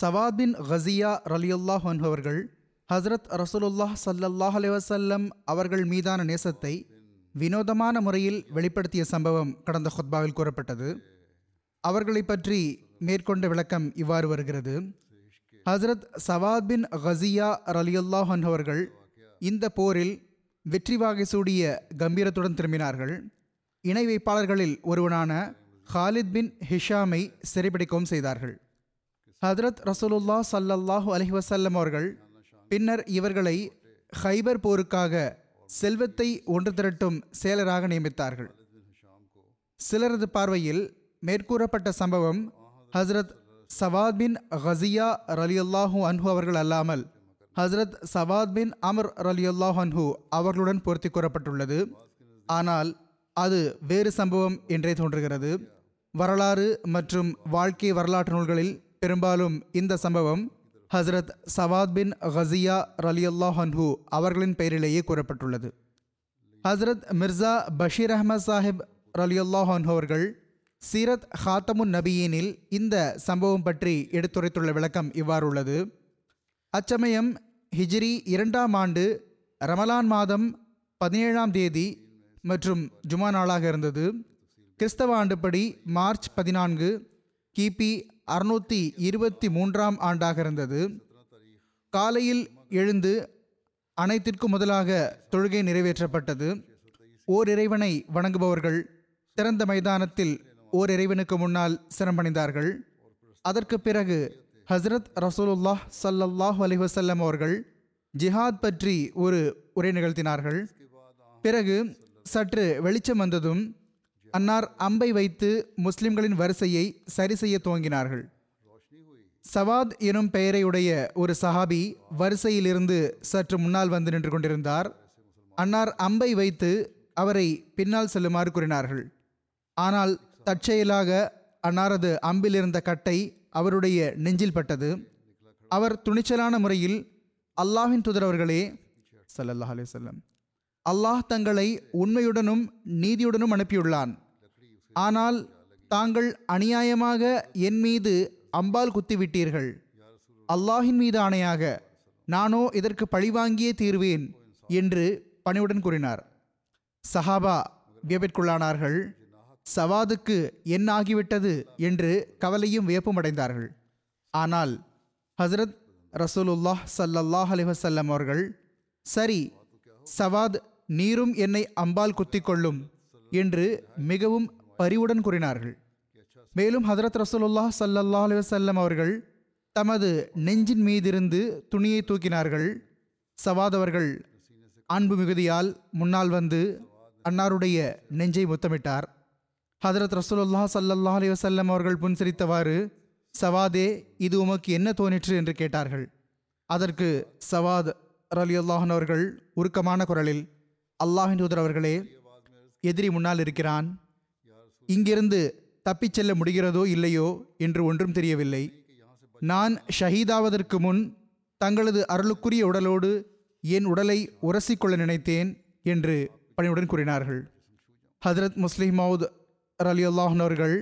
சவாத் பின் ரலியுல்லாஹ் அவர்கள் ஹஸ்ரத் ரசூலுல்லாஹ் சல்லல்லாஹ் அலைஹி அவர்கள் மீதான நேசத்தை வினோதமான முறையில் வெளிப்படுத்திய சம்பவம் கடந்த ஹொத்பாவில் கூறப்பட்டது. அவர்களை பற்றி மேற்கொண்ட விளக்கம் இவ்வாறு வருகிறது. ஹஸ்ரத் சவாத் பின் ஹசியா ரலியுல்லாஹ் அவர்கள் இந்த போரில் வெற்றி வாகை சூடிய கம்பீரத்துடன் திரும்பினார்கள். இணை வைப்பாளர்களில் ஒருவனான ஹாலித் பின் ஹிஷாமை சிறைபிடிக்கவும் செய்தார்கள். ஹதரத் ரசூலுல்லா சல்லல்லாஹு அலஹி வசல்லம் அவர்கள் பின்னர் இவர்களை ஹைபர் போருக்காக செல்வத்தை ஒன்று திரட்டும் செயலராக நியமித்தார்கள். சிலரது பார்வையில் மேற்கூறப்பட்ட சம்பவம் ஹஸ்ரத் சவாத் பின் ஹசியா ரலியுல்லாஹு அன்ஹு அவர்கள் அல்லாமல் ஹஸ்ரத் சவாத் பின் அமர் ரலியுல்லாஹு அன்ஹு அவர்களுடன் பொருத்தி கூறப்பட்டுள்ளது. ஆனால் அது வேறு சம்பவம் என்றே தோன்றுகிறது. வரலாறு மற்றும் வாழ்க்கை வரலாற்று நூல்களில் பெரும்பாலும் இந்த சம்பவம் ஹஸ்ரத் சவாத் பின் ஹசியா ரலியுல்லாஹ் ஹன்ஹு அவர்களின் பெயரிலேயே கூறப்பட்டுள்ளது. ஹஸ்ரத் மிர்சா பஷீர் அஹமத் சாஹிப் ரலியுல்லாஹ் அன்ஹு அவர்கள் சீரத் ஹாத்தமுன் நபியினில் இந்த சம்பவம் பற்றி எடுத்துரைத்துள்ள விளக்கம் இவ்வாறு உள்ளது. அச்சமயம் ஹிஜ்ரி இரண்டாம் ஆண்டு ரமலான் மாதம் பதினேழாம் தேதி மற்றும் ஜுமா நாளாக இருந்தது. கிறிஸ்தவ ஆண்டுப்படி மார்ச் பதினான்கு கிபி அறுநூற்றி இருபத்தி மூன்றாம் ஆண்டாக இருந்தது. காலையில் எழுந்து அனைத்திற்கும் முதலாக தொழுகை நிறைவேற்றப்பட்டது. ஓர் இறைவனை வணங்குபவர்கள் திறந்த மைதானத்தில் ஓர் இறைவனுக்கு முன்னால் சிரமணிந்தார்கள் அதற்கு பிறகு ஹஸ்ரத் ரசூலுல்லாஹ் சல்லல்லாஹ் அலைஹி வஸல்லம் அவர்கள் ஜிஹாத் பற்றி ஒரு உரை நிகழ்த்தினார்கள். பிறகு சற்று வெளிச்சம் வந்ததும் அன்னார் அம்பை வைத்து முஸ்லிம்களின் வரிசையை சரி செய்ய துவங்கினார்கள். சவாத் எனும் பெயரையுடைய ஒரு சஹாபி வரிசையிலிருந்து சற்று முன்னால் வந்து நின்று கொண்டிருந்தார். அன்னார் அம்பை வைத்து அவரை பின்னால் செல்லுமாறு கூறினார்கள். ஆனால் தற்செயலாக அன்னாரது அம்பில் இருந்த கட்டை அவருடைய நெஞ்சில் பட்டது. அவர் துணிச்சலான முறையில் அல்லாஹின் தூதரவர்களே ஸல்லல்லாஹு அலைஹி செல்லம் அல்லாஹ் தங்களை உண்மையுடனும் நீதியுடனும் அனுப்பியுள்ளான். ஆனால் தாங்கள் அநியாயமாக என் மீது அம்பால் குத்திவிட்டீர்கள். அல்லாஹின் மீது ஆணையாக நானோ இதற்கு பழிவாங்கியே தீர்வேன் என்று பணிவுடன் கூறினார். சஹாபா வியப்பிற்குள்ளானார்கள். சவாதுக்கு என்ன ஆகிவிட்டது என்று கவலையும் வியப்பும் அடைந்தார்கள். ஆனால் ஹஸ்ரத் ரசூலுல்லாஹ் சல்லல்லாஹ் அலி வசல்லம் அவர்கள் சரி சவாத் நீரும் என்னை அம்பால் குத்திக் கொள்ளும் என்று மிகவும் பரிவுடன் கூறினார்கள். மேலும் ஹதரத் ரசூலுல்லா சல்லல்லா அலைஹி அவர்கள் தமது நெஞ்சின் மீதிருந்து துணியை தூக்கினார்கள். சவாதவர்கள் அன்பு மிகுதியால் முன்னால் வந்து அன்னாருடைய நெஞ்சை முத்தமிட்டார். ஹதரத் ரசூலுல்லா சல்லல்லா அலைஹி அவர்கள் புன்சிரித்தவாறு சவாதே இது உமக்கு என்ன தோணிற்று? என்று கேட்டார்கள். அதற்கு சவாத் ரலியுல்லாஹன் அவர்கள் உருக்கமான குரலில் அல்லாஹின் தூதர் அவர்களே எதிரி முன்னால் இருக்கிறான். இங்கிருந்து தப்பிச் செல்ல முடிகிறதோ இல்லையோ என்று ஒன்றும் தெரியவில்லை. நான் ஷஹீதாவதற்கு முன் தங்களது அருளுக்குரிய உடலோடு என் உடலை உரசிக்கொள்ள நினைத்தேன் என்று பணிவுடன் கூறினார்கள். ஹதரத் முஸ்லிம் மவுத் அலி அவர்கள்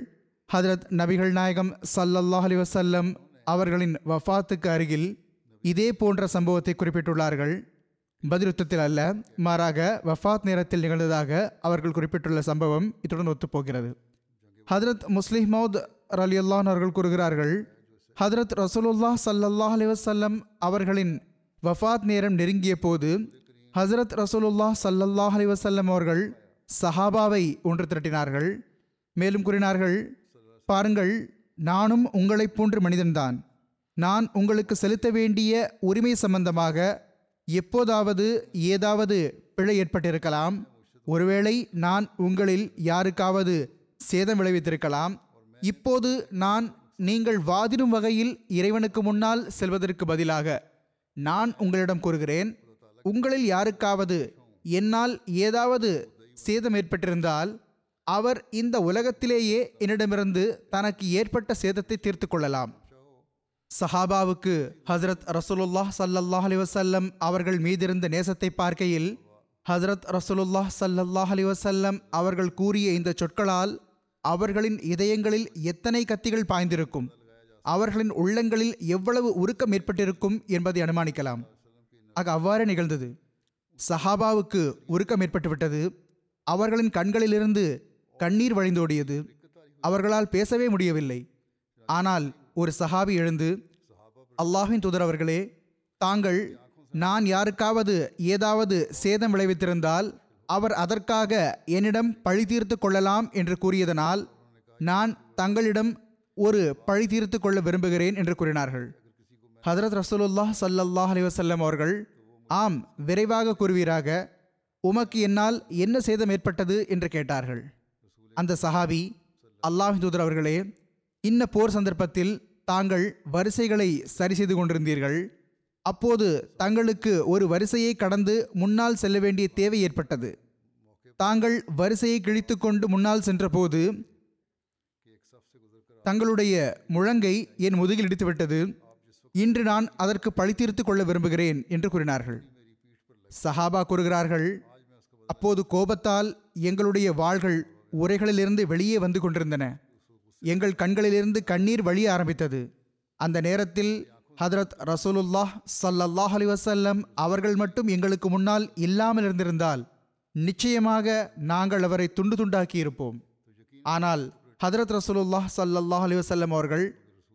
ஹதரத் நபிகள் நாயகம் சல்லல்லாஹ் அலி வசல்லம் அவர்களின் வஃபாத்துக்கு அருகில் இதே போன்ற சம்பவத்தை குறிப்பிட்டுள்ளார்கள். பதிலுத்தத்தில் அல்ல மாறாக வஃபாத் நேரத்தில் நிகழ்ந்ததாக அவர்கள் குறிப்பிட்டுள்ள சம்பவம் இத்துடன் ஒத்துப்போகிறது. ஹதரத் முஸ்லிம் மௌத் அலி அவர்கள் கூறுகிறார்கள் ஹதரத் ரசூலுல்லா சல்லல்லாஹ் அலிவசல்லம் அவர்களின் வஃபாத் நேரம் நெருங்கிய போது ஹசரத் ரசூலுல்லா சல்லல்லாஹ் அலைஹி அவர்கள் சஹாபாவை ஒன்று திரட்டினார்கள். மேலும் கூறினார்கள் பாருங்கள் நானும் உங்களைப் போன்று மனிதன்தான். நான் உங்களுக்கு செலுத்த வேண்டிய உரிமை சம்பந்தமாக எப்போதாவது ஏதாவது பிழை ஏற்பட்டிருக்கலாம். ஒருவேளை நான் உங்களில் யாருக்காவது சேதம் விளைவித்திருக்கலாம். இப்போது நான் நீங்கள் வாதிடும் வகையில் இறைவனுக்கு முன்னால் செல்வதற்கு பதிலாக நான் உங்களிடம் கூறுகிறேன். உங்களில் யாருக்காவது என்னால் ஏதாவது சேதம் ஏற்பட்டிருந்தால் அவர் இந்த உலகத்திலேயே என்னிடமிருந்து தனக்கு ஏற்பட்ட சேதத்தை தீர்த்து கொள்ளலாம். சஹாபாவுக்கு ஹசரத் ரசூலுல்லாஹ் ஸல்லல்லாஹு அலி வசல்லம் அவர்கள் மீதிருந்த நேசத்தை பார்க்கையில் ஹசரத் ரசூலுல்லாஹ் சல்லாஹ் அலி வசல்லம் அவர்கள் கூறிய இந்த சொற்களால் அவர்களின் இதயங்களில் எத்தனை கத்திகள் பாய்ந்திருக்கும் அவர்களின் உள்ளங்களில் எவ்வளவு உருக்கம் ஏற்பட்டிருக்கும் என்பதை அனுமானிக்கலாம். ஆக அவ்வாறு நிகழ்ந்தது. சஹாபாவுக்கு உருக்கம் ஏற்பட்டுவிட்டது அவர்களின் கண்களிலிருந்து கண்ணீர் வழிந்தோடியது. அவர்களால் பேசவே முடியவில்லை. ஆனால் ஒரு சஹாபி எழுந்து அல்லாஹின் தூதர் அவர்களே தாங்கள் நான் யாருக்காவது ஏதாவது சேதம் விளைவித்திருந்தால் அவர் அதற்காக என்னிடம் பழி தீர்த்து கொள்ளலாம் என்று கூறியதனால் நான் தங்களிடம் ஒரு பழி தீர்த்து கொள்ள விரும்புகிறேன் என்று கூறினார்கள். ஹதரத் ரசூலுல்லாஹ் சல்லல்லாஹ் அலி வசல்லம் அவர்கள் ஆம் விரைவாக கூறுவீராக உமக்கு என்னால் என்ன சேதம் ஏற்பட்டது? என்று கேட்டார்கள். அந்த சஹாபி அல்லாஹ் தூதர் அவர்களே இன்ன போர் சந்தர்ப்பத்தில் தாங்கள் வரிசைகளை சரி செய்து கொண்டிருந்தீர்கள். அப்போது தங்களுக்கு ஒரு வரிசையை கடந்து முன்னால் செல்ல வேண்டிய தேவை ஏற்பட்டது. தாங்கள் வரிசையை கிழித்து கொண்டு முன்னால் சென்றபோது தங்களுடைய முழங்கை என் முதுகில் இடித்துவிட்டது. இன்று நான் அதற்கு பழி தீர்த்து கொள்ள விரும்புகிறேன் என்று கூறினார்கள். சஹாபா கூறுகிறார்கள் அப்போது கோபத்தால் எங்களுடைய வாள்கள் உரைகளிலிருந்து வெளியே வந்து கொண்டிருந்தன. எங்கள் கண்களிலிருந்து கண்ணீர் வழிய ஆரம்பித்தது. அந்த நேரத்தில் ஹதரத் ரசூலுல்லாஹ் சல்லல்லாஹ் அலி வசல்லம் அவர்கள் மட்டும் எங்களுக்கு முன்னால் இல்லாமல் இருந்திருந்தால் நிச்சயமாக நாங்கள் அவரை துண்டு துண்டாக்கி இருப்போம். ஆனால் ஹதரத் ரசூலுல்லாஹ் சல்லல்லாஹ் அலி வசல்லம் அவர்கள்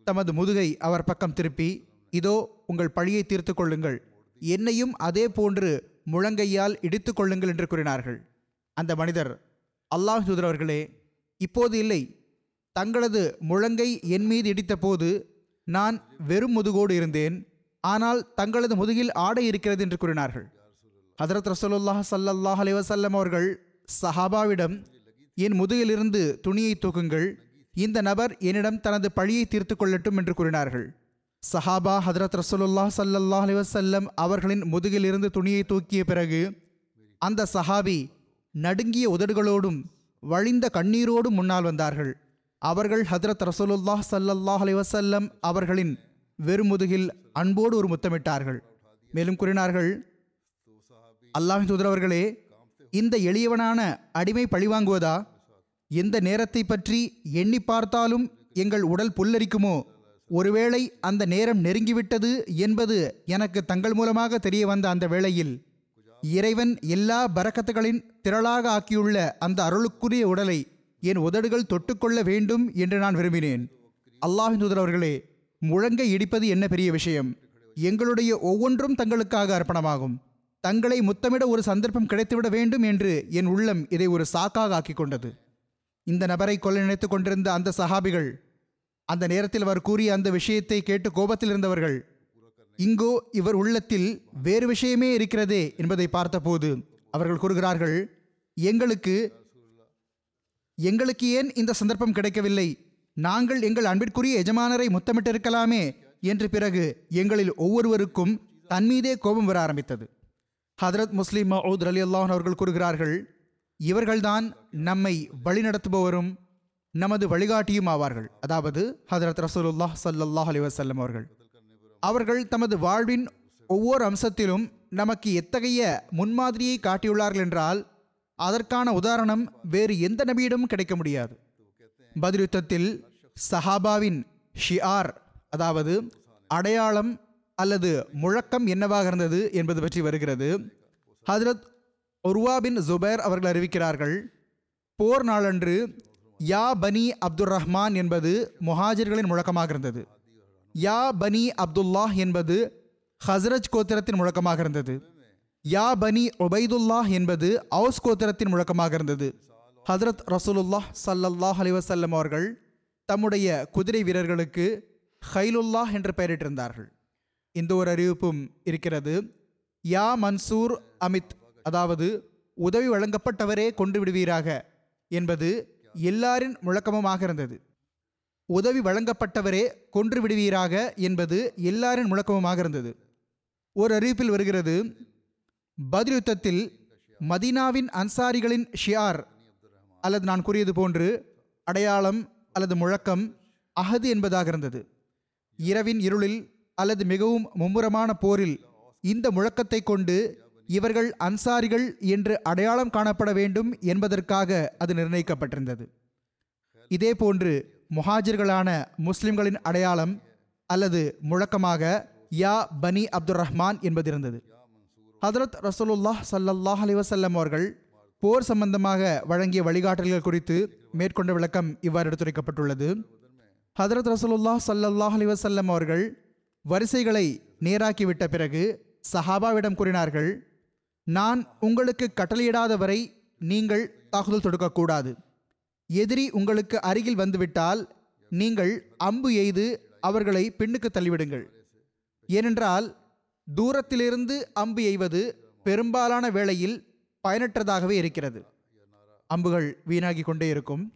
தமது முதுகை அவர் பக்கம் திருப்பி இதோ உங்கள் பழியை தீர்த்து கொள்ளுங்கள். என்னையும் அதே போன்று முழங்கையால் இடித்து கொள்ளுங்கள் என்று கூறினார்கள். அந்த மனிதர் அல்லாஹ் அவர்களே இப்போது இல்லை. தங்களது முழங்கை என் மீது இடித்தபோது நான் வெறும் முதுகோடு இருந்தேன். ஆனால் தங்களது முதுகில் ஆடை இருக்கிறது என்று கூறினார்கள். ஹதரத் ரசூலுல்லாஹ் சல்லாஹ் அலிவசல்லம் அவர்கள் சஹாபாவிடம் என் முதுகிலிருந்து துணியை தூக்குங்கள். இந்த நபர் என்னிடம் தனது பழியை தீர்த்து கொள்ளட்டும் என்று கூறினார்கள். சஹாபா ஹதரத் ரசூலுல்லாஹ் சல்லாஹ் அலிவசல்லம் அவர்களின் முதுகிலிருந்து துணியை தூக்கிய பிறகு அந்த சஹாபி நடுங்கிய உதடுகளோடும் வழிந்த கண்ணீரோடும் முன்னால் வந்தார்கள். அவர்கள் ஹதரத் ரசூலுல்லாஹ் சல்லல்லாஹ் அலைஹி வஸல்லம் அவர்களின் வெறுமுதுகில் அன்போடு ஒரு முத்தமிட்டார்கள். மேலும் கூறினார்கள் அல்லாஹின் தூதரவர்களே இந்த எளியவனான அடிமை பழிவாங்குவதா எந்த நேரத்தை பற்றி எண்ணி பார்த்தாலும் எங்கள் உடல் புல்லரிக்குமோ? ஒருவேளை அந்த நேரம் நெருங்கிவிட்டது என்பது எனக்கு தங்கள் மூலமாக தெரிய வந்த அந்த வேளையில் இறைவன் எல்லா பரக்கத்துகளின் திரளாக ஆக்கியுள்ள அந்த அருளுக்குரிய உடலை என் உதடுகள் தொட்டுக்கொள்ள வேண்டும் என்று நான் விரும்பினேன். அல்லாஹின் தூதர் அவர்களே முழங்கை இடிப்பது என்ன பெரிய விஷயம்? எங்களுடைய ஒவ்வொன்றும் தங்களுக்காக அர்ப்பணமாகும். தங்களை முத்தமிட ஒரு சந்தர்ப்பம் கிடைத்துவிட வேண்டும் என்று என் உள்ளம் இதை ஒரு சாக்காக ஆக்கிக் கொண்டது. இந்த நபரை கொல்ல நினைத்துக் கொண்டிருந்த அந்த சஹாபிகள் அந்த நேரத்தில் அவர் கூறிய அந்த விஷயத்தை கேட்டு கோபத்தில் இருந்தவர்கள் இங்கோ இவர் உள்ளத்தில் வேறு விஷயமே இருக்கிறதே என்பதை பார்த்தபோது அவர்கள் கூறுகிறார்கள் எங்களுக்கு எங்களுக்கு ஏன் இந்த சந்தர்ப்பம் கிடைக்கவில்லை? நாங்கள் எங்கள் அன்பிற்குரிய எஜமானரை முத்தமிட்டிருக்கலாமே என்று பிறகு எங்களில் ஒவ்வொருவருக்கும் தன்மீதே கோபம் வர ஆரம்பித்தது. ஹதரத் முஸ்லீம் மவுத் அலி அல்லாஹன் அவர்கள் கூறுகிறார்கள் இவர்கள்தான் நம்மை வழிநடத்துபவரும் நமது வழிகாட்டியும் ஆவார்கள். அதாவது ஹதரத் ரசூலுல்லாஹ் சல்லாஹ் அலி வசல்லம் அவர்கள். அவர்கள் தமது வாழ்வின் ஒவ்வொரு அம்சத்திலும் நமக்கு எத்தகைய முன்மாதிரியை காட்டியுள்ளார்கள் என்றால் அதற்கான உதாரணம் வேறு எந்த நபியிடமும் கிடைக்க முடியாது. பதிலுத்தத்தில் சஹாபாவின் ஷிஆர் அதாவது அடையாளம் அல்லது முழக்கம் என்னவாக இருந்தது என்பது பற்றி வருகிறது. ஹதரத் உர்வாபின் பின் ஜுபைர் அவர்கள் அறிவிக்கிறார்கள் போர் நாளன்று யா பனி அப்துல் ரஹ்மான் என்பது முஹாஜிர்களின் முழக்கமாக இருந்தது. யா பனி அப்துல்லாஹ் என்பது ஹஸ்ரஜ் கோத்திரத்தின் முழக்கமாக இருந்தது. யா பனி ஒபைதுல்லாஹ் என்பது அவுஸ் கோத்திரத்தின் முழக்கமாக இருந்தது. ஹதரத் ரசூலுல்லாஹ் சல்லல்லாஹ் அலிவசல்லம் அவர்கள் தம்முடைய குதிரை வீரர்களுக்கு ஹைலுல்லாஹ் என்று பெயரிட்டிருந்தார்கள். இந்த ஒரு அறிவிப்பும் இருக்கிறது. யா மன்சூர் அமித் அதாவது உதவி வழங்கப்பட்டவரே கொண்டு விடுவீராக என்பது எல்லாரின் முழக்கமுமாக இருந்தது. உதவி வழங்கப்பட்டவரே கொன்று விடுவீராக என்பது எல்லாரின் முழக்கமுமாக இருந்தது. ஒரு அறிவிப்பில் வருகிறது. பதிலுத்தத்தில் யுத்தத்தில் மதீனாவின் அன்சாரிகளின் ஷியார் அல்லது நான் கூறியது போன்று அடையாளம் அல்லது முழக்கம் அகது என்பதாக இருந்தது. இரவின் இருளில் அல்லது மிகவும் மும்முரமான போரில் இந்த முழக்கத்தை கொண்டு இவர்கள் அன்சாரிகள் என்று அடையாளம் காணப்பட வேண்டும் என்பதற்காக அது நிர்ணயிக்கப்பட்டிருந்தது. இதேபோன்று முஹாஜிர்களான முஸ்லிம்களின் அடையாளம் அல்லது முழக்கமாக யா பனி அப்துர் ரஹ்மான் என்பது இருந்தது ஹதரத் ரசூலுல்லாஹ் சல்லல்லாஹ் அலிவசல்லம் அவர்கள் போர் சம்பந்தமாக வழங்கிய வழிகாட்டல்கள் குறித்து மேற்கொண்ட விளக்கம் இவ்வாறு எடுத்துரைக்கப்பட்டுள்ளது. ஹதரத் ரசூலுல்லாஹ் சல்லல்லாஹ் அலிவசல்லம் அவர்கள் வரிசைகளை நேராக்கிவிட்ட பிறகு சஹாபாவிடம் கூறினார்கள் நான் உங்களுக்கு கட்டளையிடாத வரை நீங்கள் தாக்குதல் தொடுக்கக்கூடாது. எதிரி உங்களுக்கு அருகில் வந்துவிட்டால் நீங்கள் அம்பு எய்து அவர்களை பின்னுக்கு தள்ளிவிடுங்கள். ஏனென்றால் தூரத்திலிருந்து அம்பு எய்வது பெரும்பாலான வேளையில் பயனற்றதாகவே இருக்கிறது. அம்புகள் வீணாகி கொண்டே இருக்கும்.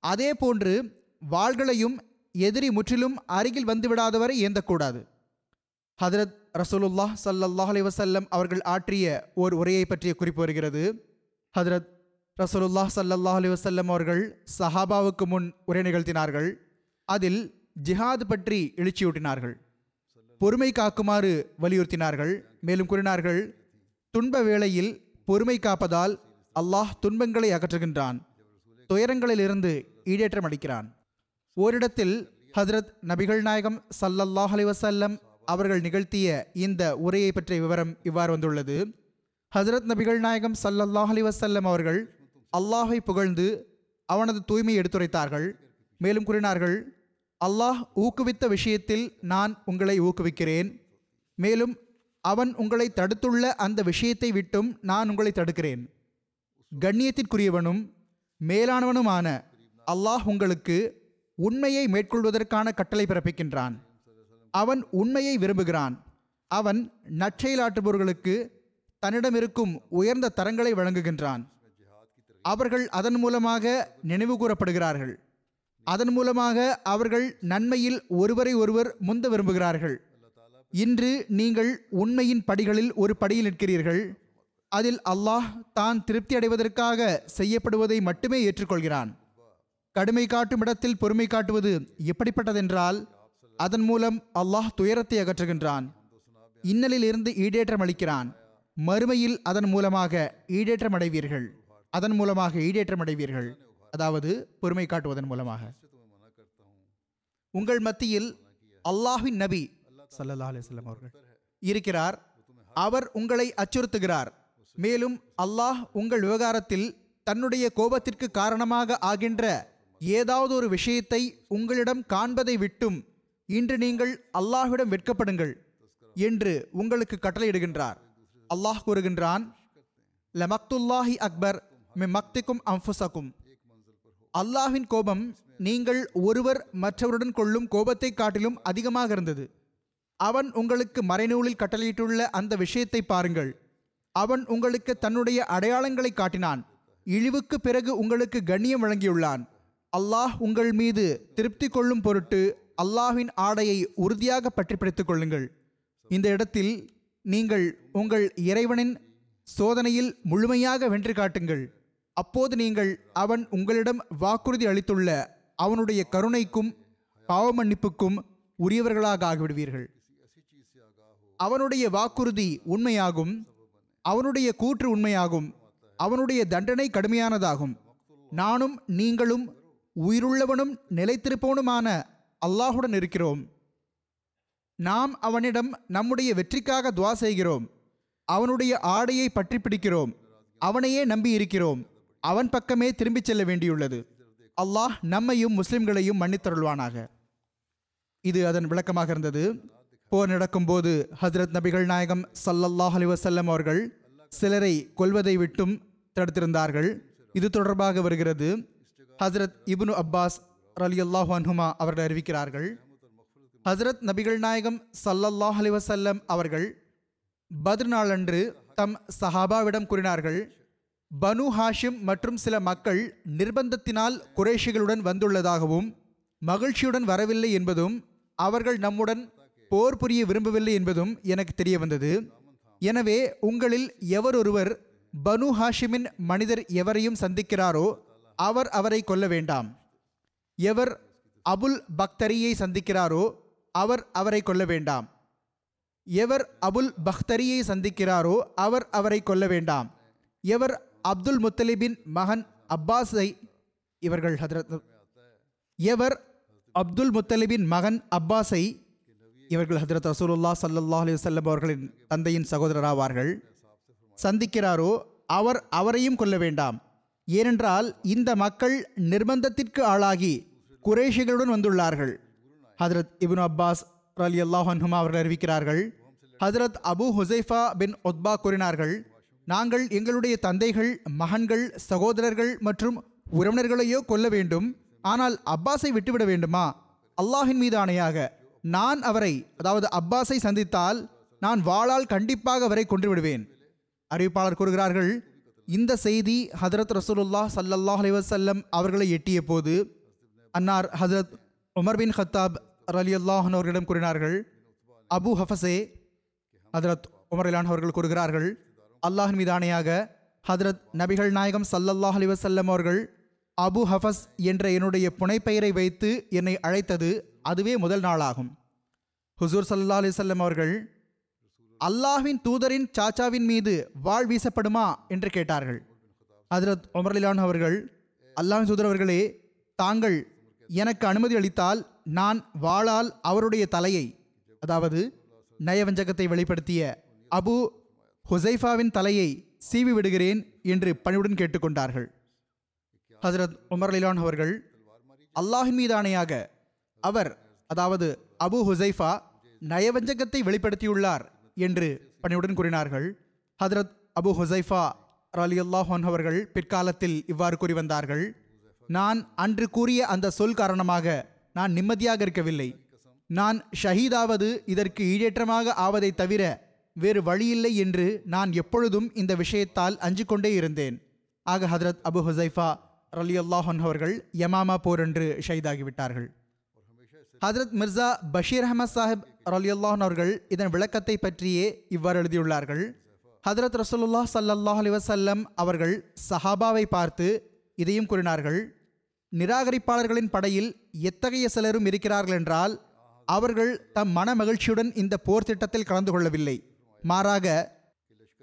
அதே போன்று வாள்களையும் எதிரி முற்றிலும் அருகில் வந்துவிடாதவரை ஏந்தக்கூடாது. ஹதரத் ரசூலுல்லாஹ் சல்லாஹ் அலி வசல்லம் அவர்கள் ஆற்றிய ஓர் உரையை பற்றிய குறிப்பு வருகிறது. ஹதரத் ரசூலுல்லாஹ் சல்லாஹ் அலி வசல்லம் அவர்கள் சஹாபாவுக்கு முன் உரை நிகழ்த்தினார்கள். அதில் ஜிஹாத் பற்றி எழுச்சியூட்டினார்கள். பொறுமை காக்குமாறு வலியுறுத்தினார்கள். மேலும் கூறினார்கள் துன்ப வேளையில் பொறுமை காப்பதால் அல்லாஹ் துன்பங்களை அகற்றுகின்றான். துயரங்களிலிருந்து ஈடேற்றம் அளிக்கிறான். ஓரிடத்தில் ஹதரத் நபிகள் நாயகம் சல்லல்லாஹ் அலிவசல்லம் அவர்கள் நிகழ்த்திய இந்த உரையை பற்றிய விவரம் இவ்வாறு வந்துள்ளது. ஹஜரத் நபிகள் நாயகம் சல்லல்லாஹ் அலைஹி அவர்கள் அல்லாஹை புகழ்ந்து அவனது தூய்மையை எடுத்துரைத்தார்கள். மேலும் கூறினார்கள் அல்லாஹ் ஊக்குவித்த விஷயத்தில் நான் உங்களை ஊக்குவிக்கிறேன். மேலும் அவன் உங்களை தடுத்துள்ள அந்த விஷயத்தை விட்டும் நான் உங்களை தடுக்கிறேன். கண்ணியத்திற்குரியவனும் மேலானவனுமான அல்லாஹ் உங்களுக்கு உண்மையை மேற்கொள்வதற்கான கட்டளை பிறப்பிக்கின்றான். அவன் உண்மையை விரும்புகிறான். அவன் நற்செயலாற்றுபவர்களுக்கு தன்னிடமிருக்கும் உயர்ந்த தரங்களை வழங்குகின்றான். அவர்கள் அதன் மூலமாக நினைவு கூறப்படுகிறார்கள். அதன் மூலமாக அவர்கள் நன்மையில் ஒருவரை ஒருவர் முந்த விரும்புகிறார்கள். இன்று நீங்கள் உண்மையின் படிகளில் ஒரு படியில் நிற்கிறீர்கள். அதில் அல்லாஹ் தான் திருப்தி அடைவதற்காக செய்யப்படுவதை மட்டுமே ஏற்றுக்கொள்கிறான். கடுமை காட்டும் இடத்தில் பொறுமை காட்டுவது எப்படிப்பட்டதென்றால் அதன் மூலம் அல்லாஹ் துயரத்தை அகற்றுகின்றான். இன்னலில் இருந்து ஈடேற்றம் அளிக்கிறான். மறுமையில் அதன் மூலமாக ஈடேற்றம் அடைவீர்கள். அதன் மூலமாக ஈடேற்றம் அடைவீர்கள். அதாவது பொறுமை காட்டுவதன் மூலமாக. உங்கள் மத்தியில் அல்லாஹ்வின் நபி ஸல்லல்லாஹு அலைஹி வஸல்லம் அவர்கள் இருக்கிறார். அவர் உங்களை அச்சுறுத்துகிறார். மேலும் அல்லாஹ் உங்கள் விவகாரத்தில் தன்னுடைய கோபத்திற்கு காரணமாக ஆகின்ற ஏதாவது ஒரு விஷயத்தை உங்களிடம் காண்பதை விட்டும் இன்று நீங்கள் அல்லாஹ்விடம் வெட்கப்படுங்கள் என்று உங்களுக்கு கட்டளையிடுகின்றார். அல்லாஹ் கூறுகின்றான் லமக்துல்லாஹி அக்பர் மி மக்திக்கும் அம்புசக்கும். அல்லாஹின் கோபம் நீங்கள் ஒருவர் மற்றவருடன் கொள்ளும் கோபத்தை காட்டிலும் அதிகமாக இருந்தது. அவன் உங்களுக்கு மறைநூலில் கட்டளையிட்டுள்ள அந்த விஷயத்தை பாருங்கள். அவன் உங்களுக்கு தன்னுடைய அடையாளங்களை காட்டினான். இழிவுக்கு பிறகு உங்களுக்கு கண்ணியம் வழங்கியுள்ளான். அல்லாஹ் உங்கள் மீது திருப்தி கொள்ளும் பொருட்டு அல்லாஹின் ஆடையை உறுதியாக பற்றி பிடித்துக் கொள்ளுங்கள். இந்த இடத்தில் நீங்கள் உங்கள் இறைவனின் சோதனையில் முழுமையாக வென்று காட்டுங்கள். அப்போது நீங்கள் அவன் உங்களிடம் வாக்குறுதி அளித்துள்ள அவனுடைய கருணைக்கும் பாவமன்னிப்புக்கும் உரியவர்களாக ஆகிவிடுவீர்கள். அவனுடைய வாக்குறுதி உண்மையாகும் அவனுடைய கூற்று உண்மையாகும் அவனுடைய தண்டனை கடுமையானதாகும். நானும் நீங்களும் உயிருள்ளவனும் நிலைத்திருப்பவனுமான அல்லாஹுடன் இருக்கிறோம். நாம் அவனிடம் நம்முடைய வெற்றிக்காக துவா செய்கிறோம். அவனுடைய ஆடையை பற்றி பிடிக்கிறோம். அவனையே நம்பி இருக்கிறோம். அவன் பக்கமே திரும்பிச் செல்ல வேண்டியுள்ளது. அல்லாஹ் நம்மையும் முஸ்லிம்களையும் மன்னித்தருள்வானாக. இது அதன் விளக்கமாக இருந்தது. போர் நடக்கும்போது ஹசரத் நபிகள் நாயகம் சல்லல்லாஹ் அலி வசல்லம் அவர்கள் சிலரை கொல்வதை விட்டும் தடுத்திருந்தார்கள். இது தொடர்பாக வருகிறது. ஹசரத் இப்னு அப்பாஸ் ரலியல்லாஹு அன்ஹுமா அவர்கள் அறிவிக்கிறார்கள். ஹசரத் நபிகள் நாயகம் சல்லல்லாஹ் அலி வசல்லம் அவர்கள் பத்ர் நாளன்று தம் சஹாபாவிடம் கூறினார்கள் பனு ஹாஷிம் மற்றும் சில மக்கள் நிர்பந்தத்தினால் குறைஷிகளுடன் வந்துள்ளதாகவும் மகிழ்ச்சியுடன் வரவில்லை என்பதும் அவர்கள் நம்முடன் போர் புரிய விரும்பவில்லை என்பதும் எனக்கு தெரிய வந்தது எனவே உங்களில் எவரொருவர் பனு ஹாஷிமின் மனிதர் எவரையும் சந்திக்கிறாரோ அவர் அவரை கொல்ல வேண்டாம். எவர் அபுல் பக்தரியை சந்திக்கிறாரோ அவர் அவரை கொல்ல வேண்டாம். எவர் அபுல் பக்தரியை சந்திக்கிறாரோ அவர் அவரை கொல்ல வேண்டாம். எவர் அப்துல் முத்தலிபின் மகன் அப்பாஸை இவர்கள் ஹதரத் எவர் அப்துல் முத்தலிபின் மகன் அப்பாஸை இவர்கள் ஹதரத் ரசூலுல்லா ஸல்லல்லாஹு அலைஹி அவர்களின் தந்தையின் சகோதரராவார்கள் சந்திக்கிறாரோ? அவர் அவரையும் கொல்ல வேண்டாம். ஏனென்றால் இந்த மக்கள் நிர்பந்தத்திற்கு ஆளாகி குறைஷிகளுடன் வந்துள்ளார்கள். ஹதரத் இபின் அப்பாஸ் அலி அல்லாஹன்ஹுமா அவர்கள் அறிவிக்கிறார்கள். ஹதரத் அபு ஹுசைஃபா பின் ஒத்பா கூறினார்கள். நாங்கள் எங்களுடைய தந்தைகள் மகன்கள் சகோதரர்கள் மற்றும் உறவினர்களையோ கொல்ல வேண்டும். ஆனால் அப்பாஸை விட்டுவிட வேண்டுமா? அல்லாஹின் மீது ஆணையாக நான் அவரை அதாவது அப்பாஸை சந்தித்தால் நான் வாளால் கண்டிப்பாக அவரை கொன்று விடுவேன் அறிவிப்பாளர் கூறுகிறார்கள் இந்த செய்தி ஹதரத் ரசூலுல்லாஹ் சல்லல்லாஹ் அலிவசல்லம் அவர்களை எட்டிய போது அன்னார் ஹதரத் உமர் பின் ஹத்தாப் அலி அல்லாஹன் அவர்களிடம் கூறினார்கள் அபு ஹஃபசே ஹதரத் உமர் இலான் அவர்கள் கூறுகிறார்கள் அல்லாஹின் மீதானையாக ஹதரத் நபிகள் நாயகம் சல்லல்லாஹ் அலிவசல்லம் அவர்கள் அபு ஹஃபஸ் என்ற என்னுடைய புனைப்பெயரை வைத்து என்னை அழைத்தது அதுவே முதல் நாளாகும். ஹுசூர் சல்லா அலிசல்லம் அவர்கள் அல்லாஹ்வின் தூதரின் சாச்சாவின் மீது வாழ் வீசப்படுமா? என்று கேட்டார்கள். ஹதரத் உமர்லிலான் அவர்கள் அல்லாஹின் தூதர் அவர்களே தாங்கள் எனக்கு அனுமதி அளித்தால் நான் வாளால் அவருடைய தலையை அதாவது நயவஞ்சகத்தை வெளிப்படுத்திய அபு ஹுசைஃபாவின் தலையை சீவி விடுகிறேன் என்று பணிவுடன் கேட்டுக்கொண்டார்கள். ஹசரத் உமர் லிலான் அவர்கள் அல்லாஹின் மீதானையாக அவர் அதாவது அபு ஹுசைஃபா நயவஞ்சகத்தை வெளிப்படுத்தியுள்ளார் என்று பணிவுடன் கூறினார்கள். ஹதரத் அபு ஹுசைஃபா அலி அல்லாஹான் அவர்கள் பிற்காலத்தில் இவ்வாறு கூறி வந்தார்கள். நான் அன்று கூறிய அந்த சொல் காரணமாக நான் நிம்மதியாக இருக்கவில்லை. நான் ஷஹீதாவது இதற்கு ஈடேற்றமாக ஆவதை தவிர வேறு வழியில்லை என்று நான் எப்பொழுதும் இந்த விஷயத்தால் அஞ்சு கொண்டே இருந்தேன். ஆக ஹதரத் அபு ஹுசைஃபா ரலி அல்லாஹன் அவர்கள் யமாமா போர் என்று ஷைதாகிவிட்டார்கள் ஹதரத் மிர்சா பஷீர் அஹமத் சாஹிப் ரலி அல்லாஹன் அவர்கள் இதன் விளக்கத்தை பற்றியே இவ்வாறு எழுதியுள்ளார்கள். ஹதரத் ரசூலுல்லாஹ் சல்லாஹ் அலி வசல்லம் அவர்கள் சஹாபாவை பார்த்து இதையும் கூறினார்கள். நிராகரிப்பாளர்களின் படையில் எத்தகைய சிலரும் இருக்கிறார்கள் என்றால் அவர்கள் தம் மன மகிழ்ச்சியுடன் இந்த போர் திட்டத்தில் கலந்து கொள்ளவில்லை. மாறாக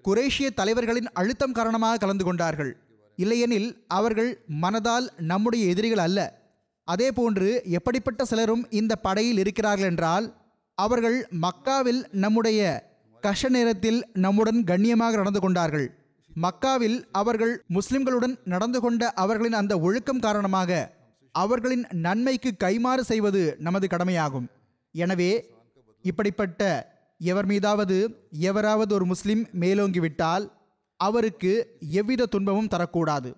குரேஷிய தலைவர்களின் அழுத்தம் காரணமாக கலந்து கொண்டார்கள். இல்லையெனில் அவர்கள் மனதால் நம்முடைய எதிரிகள் அல்ல. அதேபோன்று எப்படிப்பட்ட சிலரும் இந்த படையில் இருக்கிறார்கள் என்றால் அவர்கள் மக்காவில் நம்முடைய கஷ நேரத்தில் நம்முடன் கண்ணியமாக நடந்து கொண்டார்கள். மக்காவில் அவர்கள் முஸ்லிம்களுடன் நடந்து கொண்ட அவர்களின் அந்த ஒழுக்கம் காரணமாக அவர்களின் நன்மைக்கு கைமாறு செய்வது நமது கடமையாகும். எனவே இப்படிப்பட்ட எவர் மீதாவது எவராவது ஒரு முஸ்லிம் மேலோங்கிவிட்டால் அவருக்கு எவ்வித துன்பமும் தரக்கூடாது.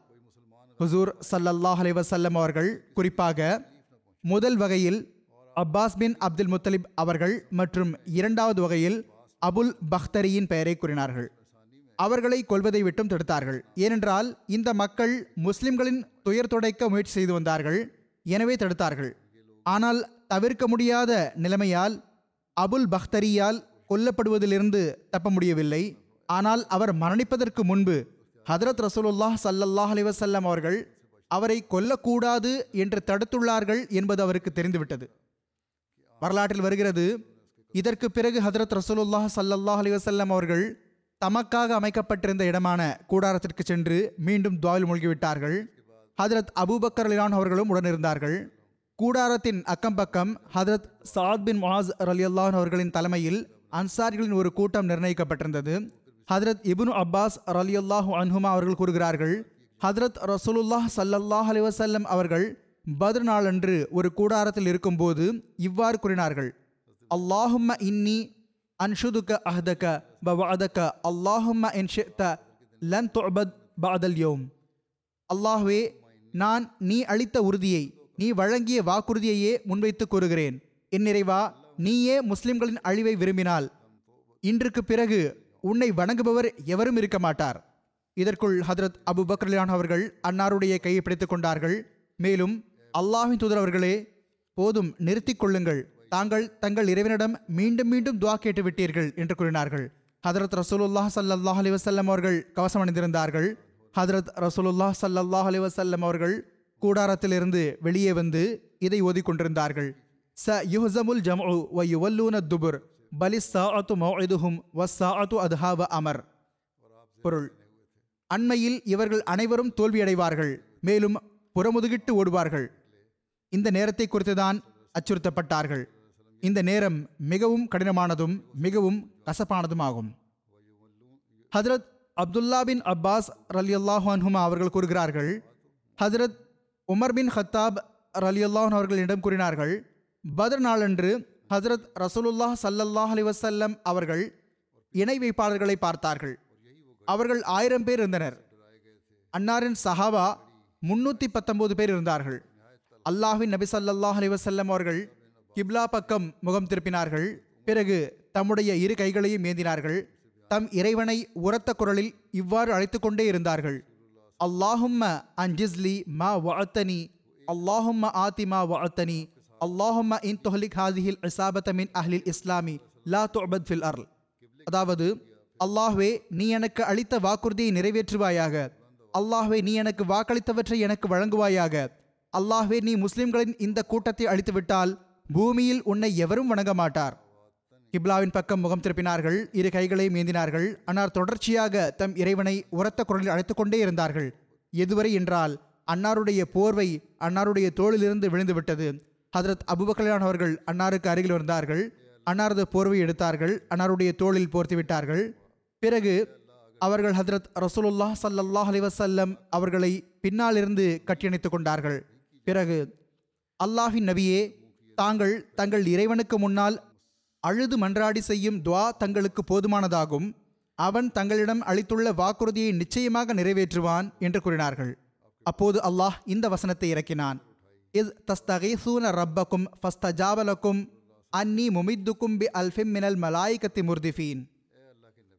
ஹுசூர் சல்லல்லாஹ் அலைவசல்லம் அவர்கள் குறிப்பாக முதல் வகையில் அப்பாஸ் பின் அப்துல் முத்தலிப் அவர்கள் மற்றும் இரண்டாவது வகையில் அபுல் பக்தரியின் பெயரை கூறினார்கள். அவர்களை கொல்வதை விட்டும் தடுத்தார்கள். ஏனென்றால் இந்த மக்கள் முஸ்லிம்களின் துயர் துடைக்க முயற்சி செய்து வந்தார்கள். எனவே தடுத்தார்கள். ஆனால் தவிர்க்க முடியாத நிலைமையால் அபுல் பக்தரியால் கொல்லப்படுவதிலிருந்து தப்ப முடியவில்லை ஆனால் அவர் மரணிப்பதற்கு முன்பு ஹதரத் ரசூலுல்லாஹ் சல்லல்லாஹ் அலிவசல்லம் அவர்கள் அவரை கொல்லக்கூடாது என்று தடுத்துள்ளார்கள் என்பது அவருக்கு தெரிந்துவிட்டது. வரலாற்றில் வருகிறது இதற்கு பிறகு ஹதரத் ரசூலுல்லாஹ் சல்லல்லாஹ் அலிவசல்லம் அவர்கள் தமக்காக அமைக்கப்பட்டிருந்த இடமான கூடாரத்திற்கு சென்று மீண்டும் துவாவில் மூழ்கிவிட்டார்கள். ஹதரத் அபூபக்கர் அலிலான் அவர்களும் உடனிருந்தார்கள். கூடாரத்தின் அக்கம் பக்கம் ஹதரத் சாத் பின் முஆஸ் ரலியல்லாஹு அவர்களின் தலைமையில் அன்சாரிகளின் ஒரு கூட்டம் நிர்ணயிக்கப்பட்டிருந்தது. ஹதரத் இபுனு அப்பாஸ் ரலியுல்லாஹு அன்ஹுமா அவர்கள் கூறுகிறார்கள் ஹதரத் ரசூலுல்லாஹ் சல்லல்லாஹ் அலிவசல்லம் அவர்கள் பத்ர் நாளன்று ஒரு கூடாரத்தில் இருக்கும்போது இவ்வாறு கூறினார்கள் அல்லாஹும்ம இன்னி அன்ஷுதுக்க அஹ்தக்க பவஅதக அல்லாஹும்ம என் ஷிஅத லன் துஅபத் பஅதல் அல்லாஹ்வே நான் நீ அளித்த உறுதியை நீ வழங்கிய வாக்குறுதியையே முன்வைத்து கூறுகிறேன். என் நிறைவா நீயே முஸ்லிம்களின் அழிவை விரும்பினால் இன்றுக்கு பிறகு உன்னை வணங்குபவர் எவரும் இருக்க மாட்டார். இதற்குள் ஹதரத் அபு பக்ரலியான் அவர்கள் அன்னாருடைய கையை பிடித்துக் கொண்டார்கள். மேலும் அல்லாஹின் தூதர் அவர்களே போதும் நிறுத்திக் கொள்ளுங்கள். தாங்கள் தங்கள் இறைவனிடம் மீண்டும் மீண்டும் துவா கேட்டு விட்டீர்கள் என்று கூறினார்கள். ஹதரத் ரசூலுல்லாஹ் சல்லாஹ் அலி வசல்லம் அவர்கள் கவசம் அணிந்திருந்தார்கள் ஹதரத் ரசூலுல்லாஹ் சல்லாஹ் அலி வசல்லம் அவர்கள் கூடாரத்திலிருந்து வெளியே வந்து இதை ஓதிக்கொண்டிருந்தார்கள் ச யுஹ்ஸமுல் ஜம்உ வ யுவல்லூன துபுர் பலிஸ் சாஅத்து மௌஇதுஹும் வஸ் சாஅத்து அத்ஹா அமர் பொருள். அண்மையில் இவர்கள் அனைவரும் தோல்வியடைவார்கள். மேலும் புறமுதுகிட்டு ஓடுவார்கள். இந்த நேரத்தை குறித்துதான் அச்சுறுத்தப்பட்டார்கள். இந்த நேரம் மிகவும் கடினமானதும் மிகவும் கசப்பானதும் ஆகும் ஹதரத் அப்துல்லா பின் அப்பாஸ் ரலியல்லாஹு அன்ஹுமா அவர்கள் கூறுகிறார்கள் ஹதரத் உமர் பின் ஹத்தாப் ரலியல்லாஹன் அவர்களிடம் கூறினார்கள் பத்ர் நாளன்று ஹசரத் ரசூலுல்லாஹ் சல்லல்லாஹ் அலைஹி வஸல்லம் அவர்கள் இணை வைப்பாளர்களை பார்த்தார்கள். அவர்கள் ஆயிரம் பேர் இருந்தனர். அன்னாரின் சஹாபா முன்னூத்தி பத்தொன்பது பேர் இருந்தார்கள். அல்லாஹின் நபி சல்லாஹ் அலிவசல்லம் அவர்கள் கிப்லா பக்கம் முகம் திருப்பினார்கள். பிறகு தம்முடைய இரு கைகளையும் ஏந்தினார்கள். தம் இறைவனை உரத்த குரலில் இவ்வாறு அழைத்து கொண்டே இருந்தார்கள். அல்லாஹும்ம அஞ்சிஸ்லி மா வஅத்தனி அல்லாஹும்ம ஆதி மா வஅத்தனி அல்லாஹும்ம இன் தொஹலிக் ஹாதிஹில் மின் அஹ்லில் இஸ்லாமி லா துஅபத் ஃபில் அர்ல் அதாவது அல்லாஹ்வே நீ எனக்கு அளித்த வாக்குறுதியை நிறைவேற்றுவாயாக அல்லாஹ்வே நீ எனக்கு வாக்களித்தவற்றை எனக்கு வழங்குவாயாக அல்லாஹ்வே நீ முஸ்லிம்களின் இந்த கூட்டத்தை அழித்துவிட்டால் பூமியில் உன்னை எவரும் வணங்க மாட்டார் கிப்லாவின் பக்கம் முகம் திருப்பினார்கள் இரு கைகளையும் ஏந்தினார்கள் அன்னார் தொடர்ச்சியாக தம் இறைவனை உரத்த குரலில் அழைத்து கொண்டே இருந்தார்கள் எதுவரை என்றால் அன்னாருடைய போர்வை அன்னாருடைய தோளிலிருந்து விழுந்துவிட்டது ஹதரத் அபுபக்கல்யான் அவர்கள் அன்னாருக்கு அருகில் வந்தார்கள். அன்னாரது போர்வை எடுத்தார்கள். அன்னாருடைய தோளில் போர்த்தி விட்டார்கள். பிறகு அவர்கள் ஹதரத் ரசூலுல்லா ஸல்லல்லாஹு அலிவசல்லம் அவர்களை பின்னாலிருந்து கட்டியணைத்துக் கொண்டார்கள். பிறகு அல்லாஹின் நபியே தாங்கள் தங்கள் இறைவனுக்கு முன்னால் அழுது மன்றாடி செய்யும் துவா தங்களுக்கு போதுமானதாகும். அவன் தங்களிடம் அளித்துள்ள வாக்குறுதியை நிச்சயமாக நிறைவேற்றுவான் என்று கூறினார்கள். அப்போது அல்லாஹ் இந்த வசனத்தை இறக்கினான். இஸ் தஸ்தகீசூன ரப்பக்கும் ஃபஸ்தஜாவலக்கும் அன்னி முமித்துக்கும் பி அல்ஃபிம் மினல் மலாய்கத்தி முர்திஃபீன்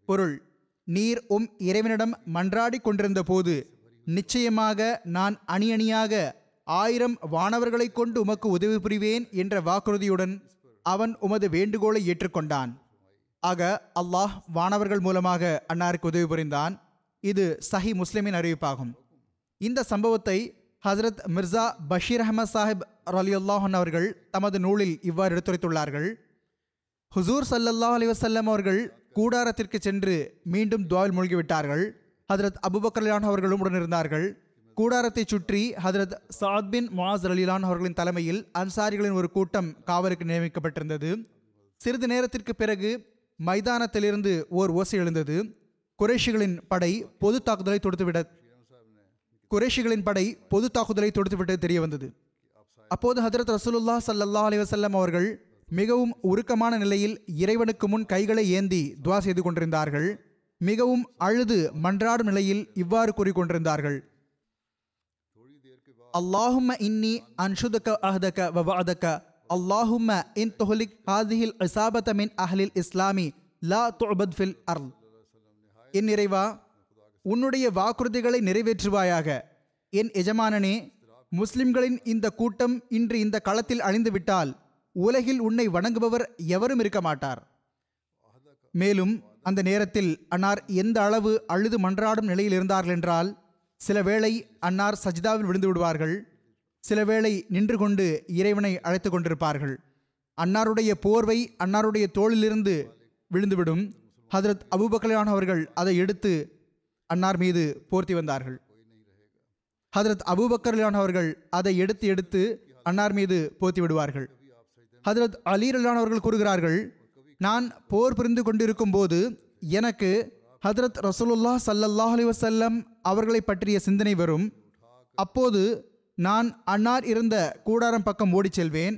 பொருள் நீர் உம் இறைவனிடம் மன்றாடி கொண்டிருந்த போது நிச்சயமாக நான் அணி அணியாக ஆயிரம் வானவர்களை கொண்டு உமக்கு உதவி புரிவேன் என்ற வாக்குறுதியுடன் அவன் உமது வேண்டுகோளை ஏற்றுக்கொண்டான். ஆக அல்லாஹ் வானவர்கள் மூலமாக அன்னாருக்கு உதவி புரிந்தான். இது சஹி முஸ்லிமின் அறிவிப்பாகும். இந்த சம்பவத்தை ஹசரத் மிர்சா பஷீர் அஹமத் சாஹிப் அலியுல்லாஹன் அவர்கள் தமது நூலில் இவ்வாறு எடுத்துரைத்துள்ளார்கள். ஹுசூர் சல்லல்லாஹ் அலைஹி அவர்கள் கூடாரத்திற்கு சென்று மீண்டும் துவாவில் மூழ்கிவிட்டார்கள். ஹதரத் அபுபக்கர்லான் அவர்களும் உடனிருந்தார்கள் கூடாரத்தை சுற்றி ஹதரத் சாத் பின் முவாஸ் அலிலான் அவர்களின் தலைமையில் அன்சாரிகளின் ஒரு கூட்டம் காவலுக்கு நியமிக்கப்பட்டிருந்தது. சிறிது நேரத்திற்கு பிறகு மைதானத்திலிருந்து ஓர் ஓசை எழுந்தது. குறைஷிகளின் படை பொது தாக்குதலை தொடுத்துவிட குரேஷிகளின் படை பொது தாக்குதலை தொடுத்துவிட்டு தெரிய வந்தது அப்போது ஹதரத் ரசூலுல்லா சல்லல்லா அலைஹி அவர்கள் மிகவும் உருக்கமான நிலையில் இறைவனுக்கு முன் கைகளை ஏந்தி துவா செய்து கொண்டிருந்தார்கள். மிகவும் அழுது மன்றாடும் நிலையில் இவ்வாறு கூறிக்கொண்டிருந்தார்கள் அல்லாஹும்ம இன்னி அன்ஷுதக்க அஹ்தக வவாதக்க வஅதக. அல்லாஹும்ம இன் தொஹலிக் ஹாதிஹில் இசாபத்த மின் அஹ்லில் இஸ்லாமி. லா துஅபத் ஃபில் அர்ல் என் இறைவா உன்னுடைய வாக்குறுதிகளை நிறைவேற்றுவாயாக. என் எஜமானனே முஸ்லிம்களின் இந்த கூட்டம் இன்று இந்த களத்தில் அழிந்துவிட்டால் உலகில் உன்னை வணங்குபவர் எவரும் இருக்க மாட்டார். மேலும் அந்த நேரத்தில் அன்னார் எந்த அளவு அழுது மன்றாடும் நிலையில் இருந்தார்கள் என்றால் சில வேளை அன்னார் சஜிதாவில் விழுந்து விடுவார்கள். சில வேளை நின்று கொண்டு இறைவனை அழைத்து கொண்டிருப்பார்கள். அன்னாருடைய போர்வை அன்னாருடைய தோளிலிருந்து விழுந்துவிடும். ஹதரத் அபுபக்கலான் அவர்கள் அதை எடுத்து அன்னார் மீது போர்த்தி வந்தார்கள். ஹதரத் அபூபக்கர்லான் அவர்கள் அதை எடுத்து எடுத்து அன்னார் மீது போத்தி விடுவார்கள். ஹதரத் அலி அவர்கள் கூறுகிறார்கள் நான் போர் புரிந்து கொண்டிருக்கும் போது எனக்கு ஹதரத் ரசூலுல்லா சல்லல்லாஹ் அலி வசல்லம் அவர்களை பற்றிய சிந்தனை வரும். அப்போது நான் அன்னார் இருந்த கூடாரம் பக்கம் ஓடிச் செல்வேன்.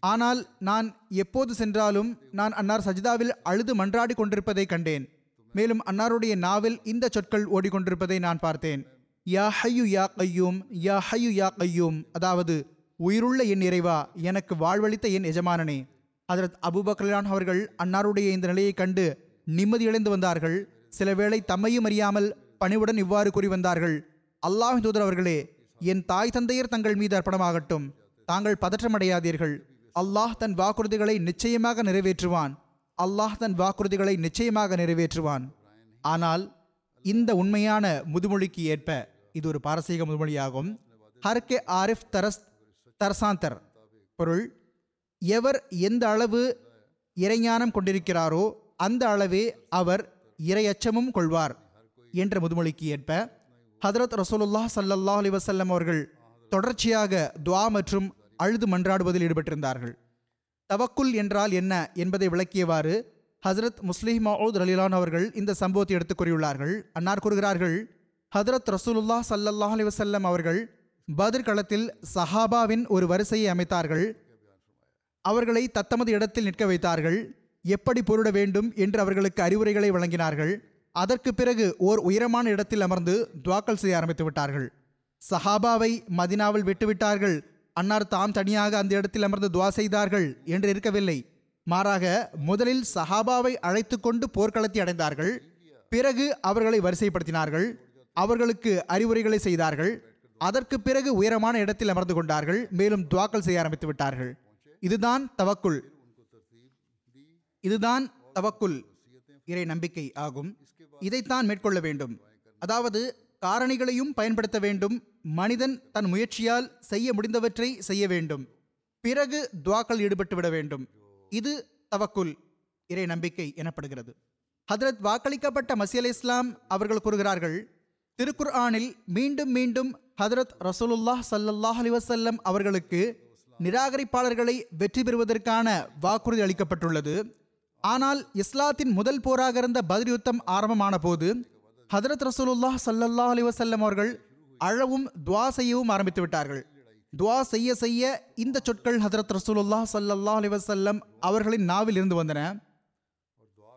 ஆனால் நான் எப்போது சென்றாலும் நான் அன்னார் சஜிதாவில் அழுது மன்றாடி கொண்டிருப்பதை கண்டேன். மேலும் அன்னாருடைய நாவில் இந்த சொற்கள் ஓடிக்கொண்டிருப்பதை நான் பார்த்தேன். யா ஹையு யா கையூம் யா ஹையு யா கையூம். அதாவது உயிருள்ள என் இறைவா எனக்கு வாழ்வளித்த என் எஜமானனே. அதரத் அபூபக்கர்லான் அவர்கள் அன்னாருடைய இந்த நிலையை கண்டு நிம்மதியடைந்து வந்தார்கள். சில வேளை தம்மையும் அறியாமல் பணிவுடன் இவ்வாறு கூறி வந்தார்கள். அல்லாஹ் தூதர் அவர்களே என் தாய் தந்தையர் தங்கள் மீது அர்ப்பணமாகட்டும். தாங்கள் பதற்றமடையாதீர்கள். அல்லாஹ் தன் வாக்குறுதிகளை நிச்சயமாக நிறைவேற்றுவான். அல்லாஹ் தன் வாக்குறுதிகளை நிச்சயமாக நிறைவேற்றுவான். ஆனால் இந்த உண்மையான முதுமொழிக்கு ஏற்ப இது ஒரு பாரசீக முதுமொழியாகும். ஹர்கே ஆரிஃப் தரஸ் தரசாந்தர் பொருள் எவர் எந்த அளவு இறைஞானம் கொண்டிருக்கிறாரோ அந்த அளவே அவர் இரையச்சமும் கொள்வார் என்ற முதுமொழிக்கு ஏற்ப. ஹதரத் ரசூலுல்லா ஸல்லல்லாஹு அலி வசல்லம் அவர்கள் தொடர்ச்சியாக துவா மற்றும் அழுது மன்றாடுவதில் ஈடுபட்டிருந்தார்கள். தவக்குல் என்றால் என்ன என்பதை விளக்கியவாறு ஹசரத் முஸ்லிம் மவுத் ரலிலான் அவர்கள் இந்த சம்பவத்தை எடுத்துக் கூறியுள்ளார்கள் அன்னார் கூறுகிறார்கள் ஹதரத் ரசூலுல்லா சல்லல்லாஹ் அலி வசல்லம் அவர்கள் பத்ர் களத்தில் சஹாபாவின் ஒரு வரிசையை அமைத்தார்கள். அவர்களை தத்தமது இடத்தில் நிற்க வைத்தார்கள். எப்படி பொருட வேண்டும் என்று அவர்களுக்கு அறிவுரைகளை வழங்கினார்கள். அதற்கு பிறகு ஓர் உயரமான இடத்தில் அமர்ந்து துவாக்கல் செய்ய ஆரம்பித்து விட்டார்கள். சஹாபாவை மதினாவில் விட்டுவிட்டார்கள். அன்னார் தாம் தனியாக அந்த இடத்தில் அமர்ந்து துவா செய்தார்கள் என்று இருக்கவில்லை. மாறாக முதலில் சஹாபாவை அழைத்து கொண்டு போர்க்களத்தை அடைந்தார்கள். பிறகு அவர்களை வரிசைப்படுத்தினார்கள். அவர்களுக்கு அறிவுரைகளை செய்தார்கள். அதற்கு பிறகு உயரமான இடத்தில் அமர்ந்து கொண்டார்கள். மேலும் துவாக்கல் செய்ய ஆரம்பித்து விட்டார்கள். இதுதான் தவக்குல். இதுதான் தவக்குல். இறை நம்பிக்கை ஆகும். இதைத்தான் மேற்கொள்ள வேண்டும். அதாவது காரணிகளையும் பயன்படுத்த வேண்டும். மனிதன் தன் முயற்சியால் செய்ய முடிந்தவற்றை செய்ய வேண்டும். பிறகு துவாக்கள் ஈடுபட்டு விட வேண்டும். இது தவக்குல் இறை நம்பிக்கை எனப்படுகிறது. ஹதரத் வாக்களிக்கப்பட்ட மசி அலி இஸ்லாம் அவர்கள் கூறுகிறார்கள் திருக்குர் ஆனில் மீண்டும் மீண்டும் ஹதரத் ரசூலுல்லாஹ் சல்லாஹ் அலைஹி அவர்களுக்கு நிராகரிப்பாளர்களை வெற்றி பெறுவதற்கான வாக்குறுதி அளிக்கப்பட்டுள்ளது. ஆனால் இஸ்லாத்தின் முதல் போராக இருந்த பதில் யுத்தம் ஆரம்பமான போது ஹதரத் ரசூலுல்லாஹ் சல்லல்லா அலி வசல்லம் அவர்கள் அழவும் துவா செய்யவும் ஆரம்பித்து விட்டார்கள். துவா செய்ய செய்ய இந்த சொற்கள் ஹதரத் ரசூலுல்லாஹ் சல்லல்லா அலி வசல்லம் அவர்களின் நாவில் இருந்து வந்தன.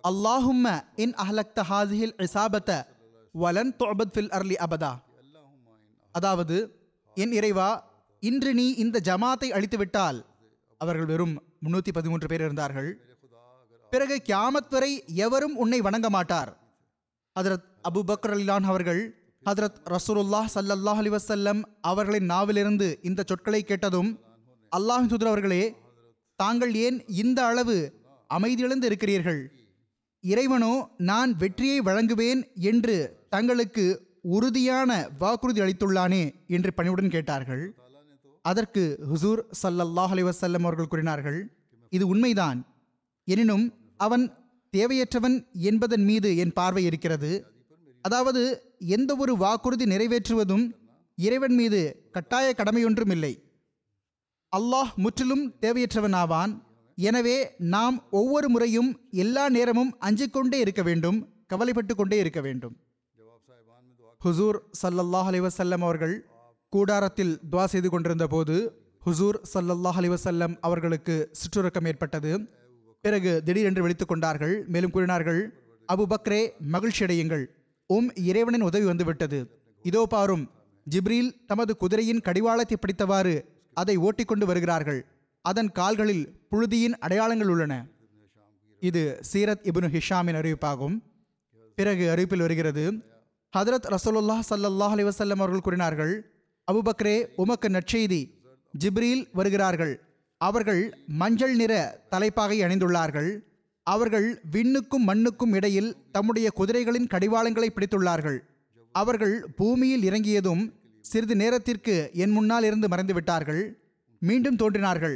அல்லாஹும்ம இன் அஹ்லக்த ஹாசிஹில் இசாபத்த வலன் தொபத் ஃபில் அர்லி அபதா. அதாவது என் இறைவா இன்று நீ இந்த ஜமாத்தை அழித்து விட்டால் அவர்கள் வெறும் முன்னூத்தி பதிமூன்று பேர் இருந்தார்கள். பிறகு கியாமத் வரை எவரும் உன்னை வணங்க மாட்டார். ஹதரத் அபு பக்ர் அலிலான் அவர்கள் ஹதரத் ரசூலுல்லாஹ் சல்லல்லாஹ் அலைஹி வஸல்லம் அவர்களின் நாவிலிருந்து இந்த சொற்களை கேட்டதும் அல்லாஹ் துதர் அவர்களே தாங்கள் ஏன் இந்த அளவு அமைதியிழந்து இருக்கிறீர்கள் இறைவனோ நான் வெற்றியை வழங்குவேன் என்று தங்களுக்கு உறுதியான வாக்குறுதி அளித்துள்ளானே என்று பணிவுடன் கேட்டார்கள். அதற்கு ஹுசூர் சல்லல்லாஹ் அலைஹி வஸல்லம் அவர்கள் கூறினார்கள் இது உண்மைதான். எனினும் அவன் தேவையற்றவன் என்பதன் மீது என் பார்வை இருக்கிறது. அதாவது எந்த ஒரு வாக்குறுதி நிறைவேற்றுவதும் இறைவன் மீது கட்டாய கடமையொன்றும் இல்லை அல்லாஹ் முற்றிலும் தேவையற்றவன் ஆவான் எனவே நாம் ஒவ்வொரு முறையும் எல்லா நேரமும் அஞ்சிக்கொண்டே இருக்க வேண்டும் கவலைப்பட்டு கொண்டே இருக்க வேண்டும். ஹுசூர் சல்லல்லாஹ் அலிவசல்லம் அவர்கள் கூடாரத்தில் துவா செய்து கொண்டிருந்த போது ஹுசூர் சல்லல்லாஹ் அலிவசல்லம் அவர்களுக்கு சுற்றுறக்கம் ஏற்பட்டது. பிறகு திடீரென்று விழித்துக் கொண்டார்கள் மேலும் கூறினார்கள் அபு பக்ரே மகிழ்ச்சியடையுங்கள். உம் இறைவனின் உதவி வந்துவிட்டது. இதோ பாரும் ஜிப்ரீல் தமது குதிரையின் கடிவாளத்தை பிடித்தவாறு அதை ஓட்டிக்கொண்டு வருகிறார்கள். அதன் கால்களில் புழுதியின் அடையாளங்கள் உள்ளன. இது சீரத் இபுனு ஹிஷாமின் அறிவிப்பாகும். பிறகு அறிவிப்பில் வருகிறது ஹதரத் ரசோலுல்லா சல்லாஹ் அலைஹி அவர்கள் கூறினார்கள் அபுபக்ரே உமக்கு நற்செய்தி. ஜிப்ரீல் வருகிறார்கள். அவர்கள் மஞ்சள் நிற தலைப்பாகை அணிந்துள்ளார்கள். அவர்கள் விண்ணுக்கும் மண்ணுக்கும் இடையில் தம்முடைய குதிரைகளின் கடிவாளங்களை பிடித்துள்ளார்கள். அவர்கள் பூமியில் இறங்கியதும் சிறிது நேரத்திற்கு என் முன்னால் இருந்து மறைந்து விட்டார்கள் மீண்டும் தோன்றினார்கள்.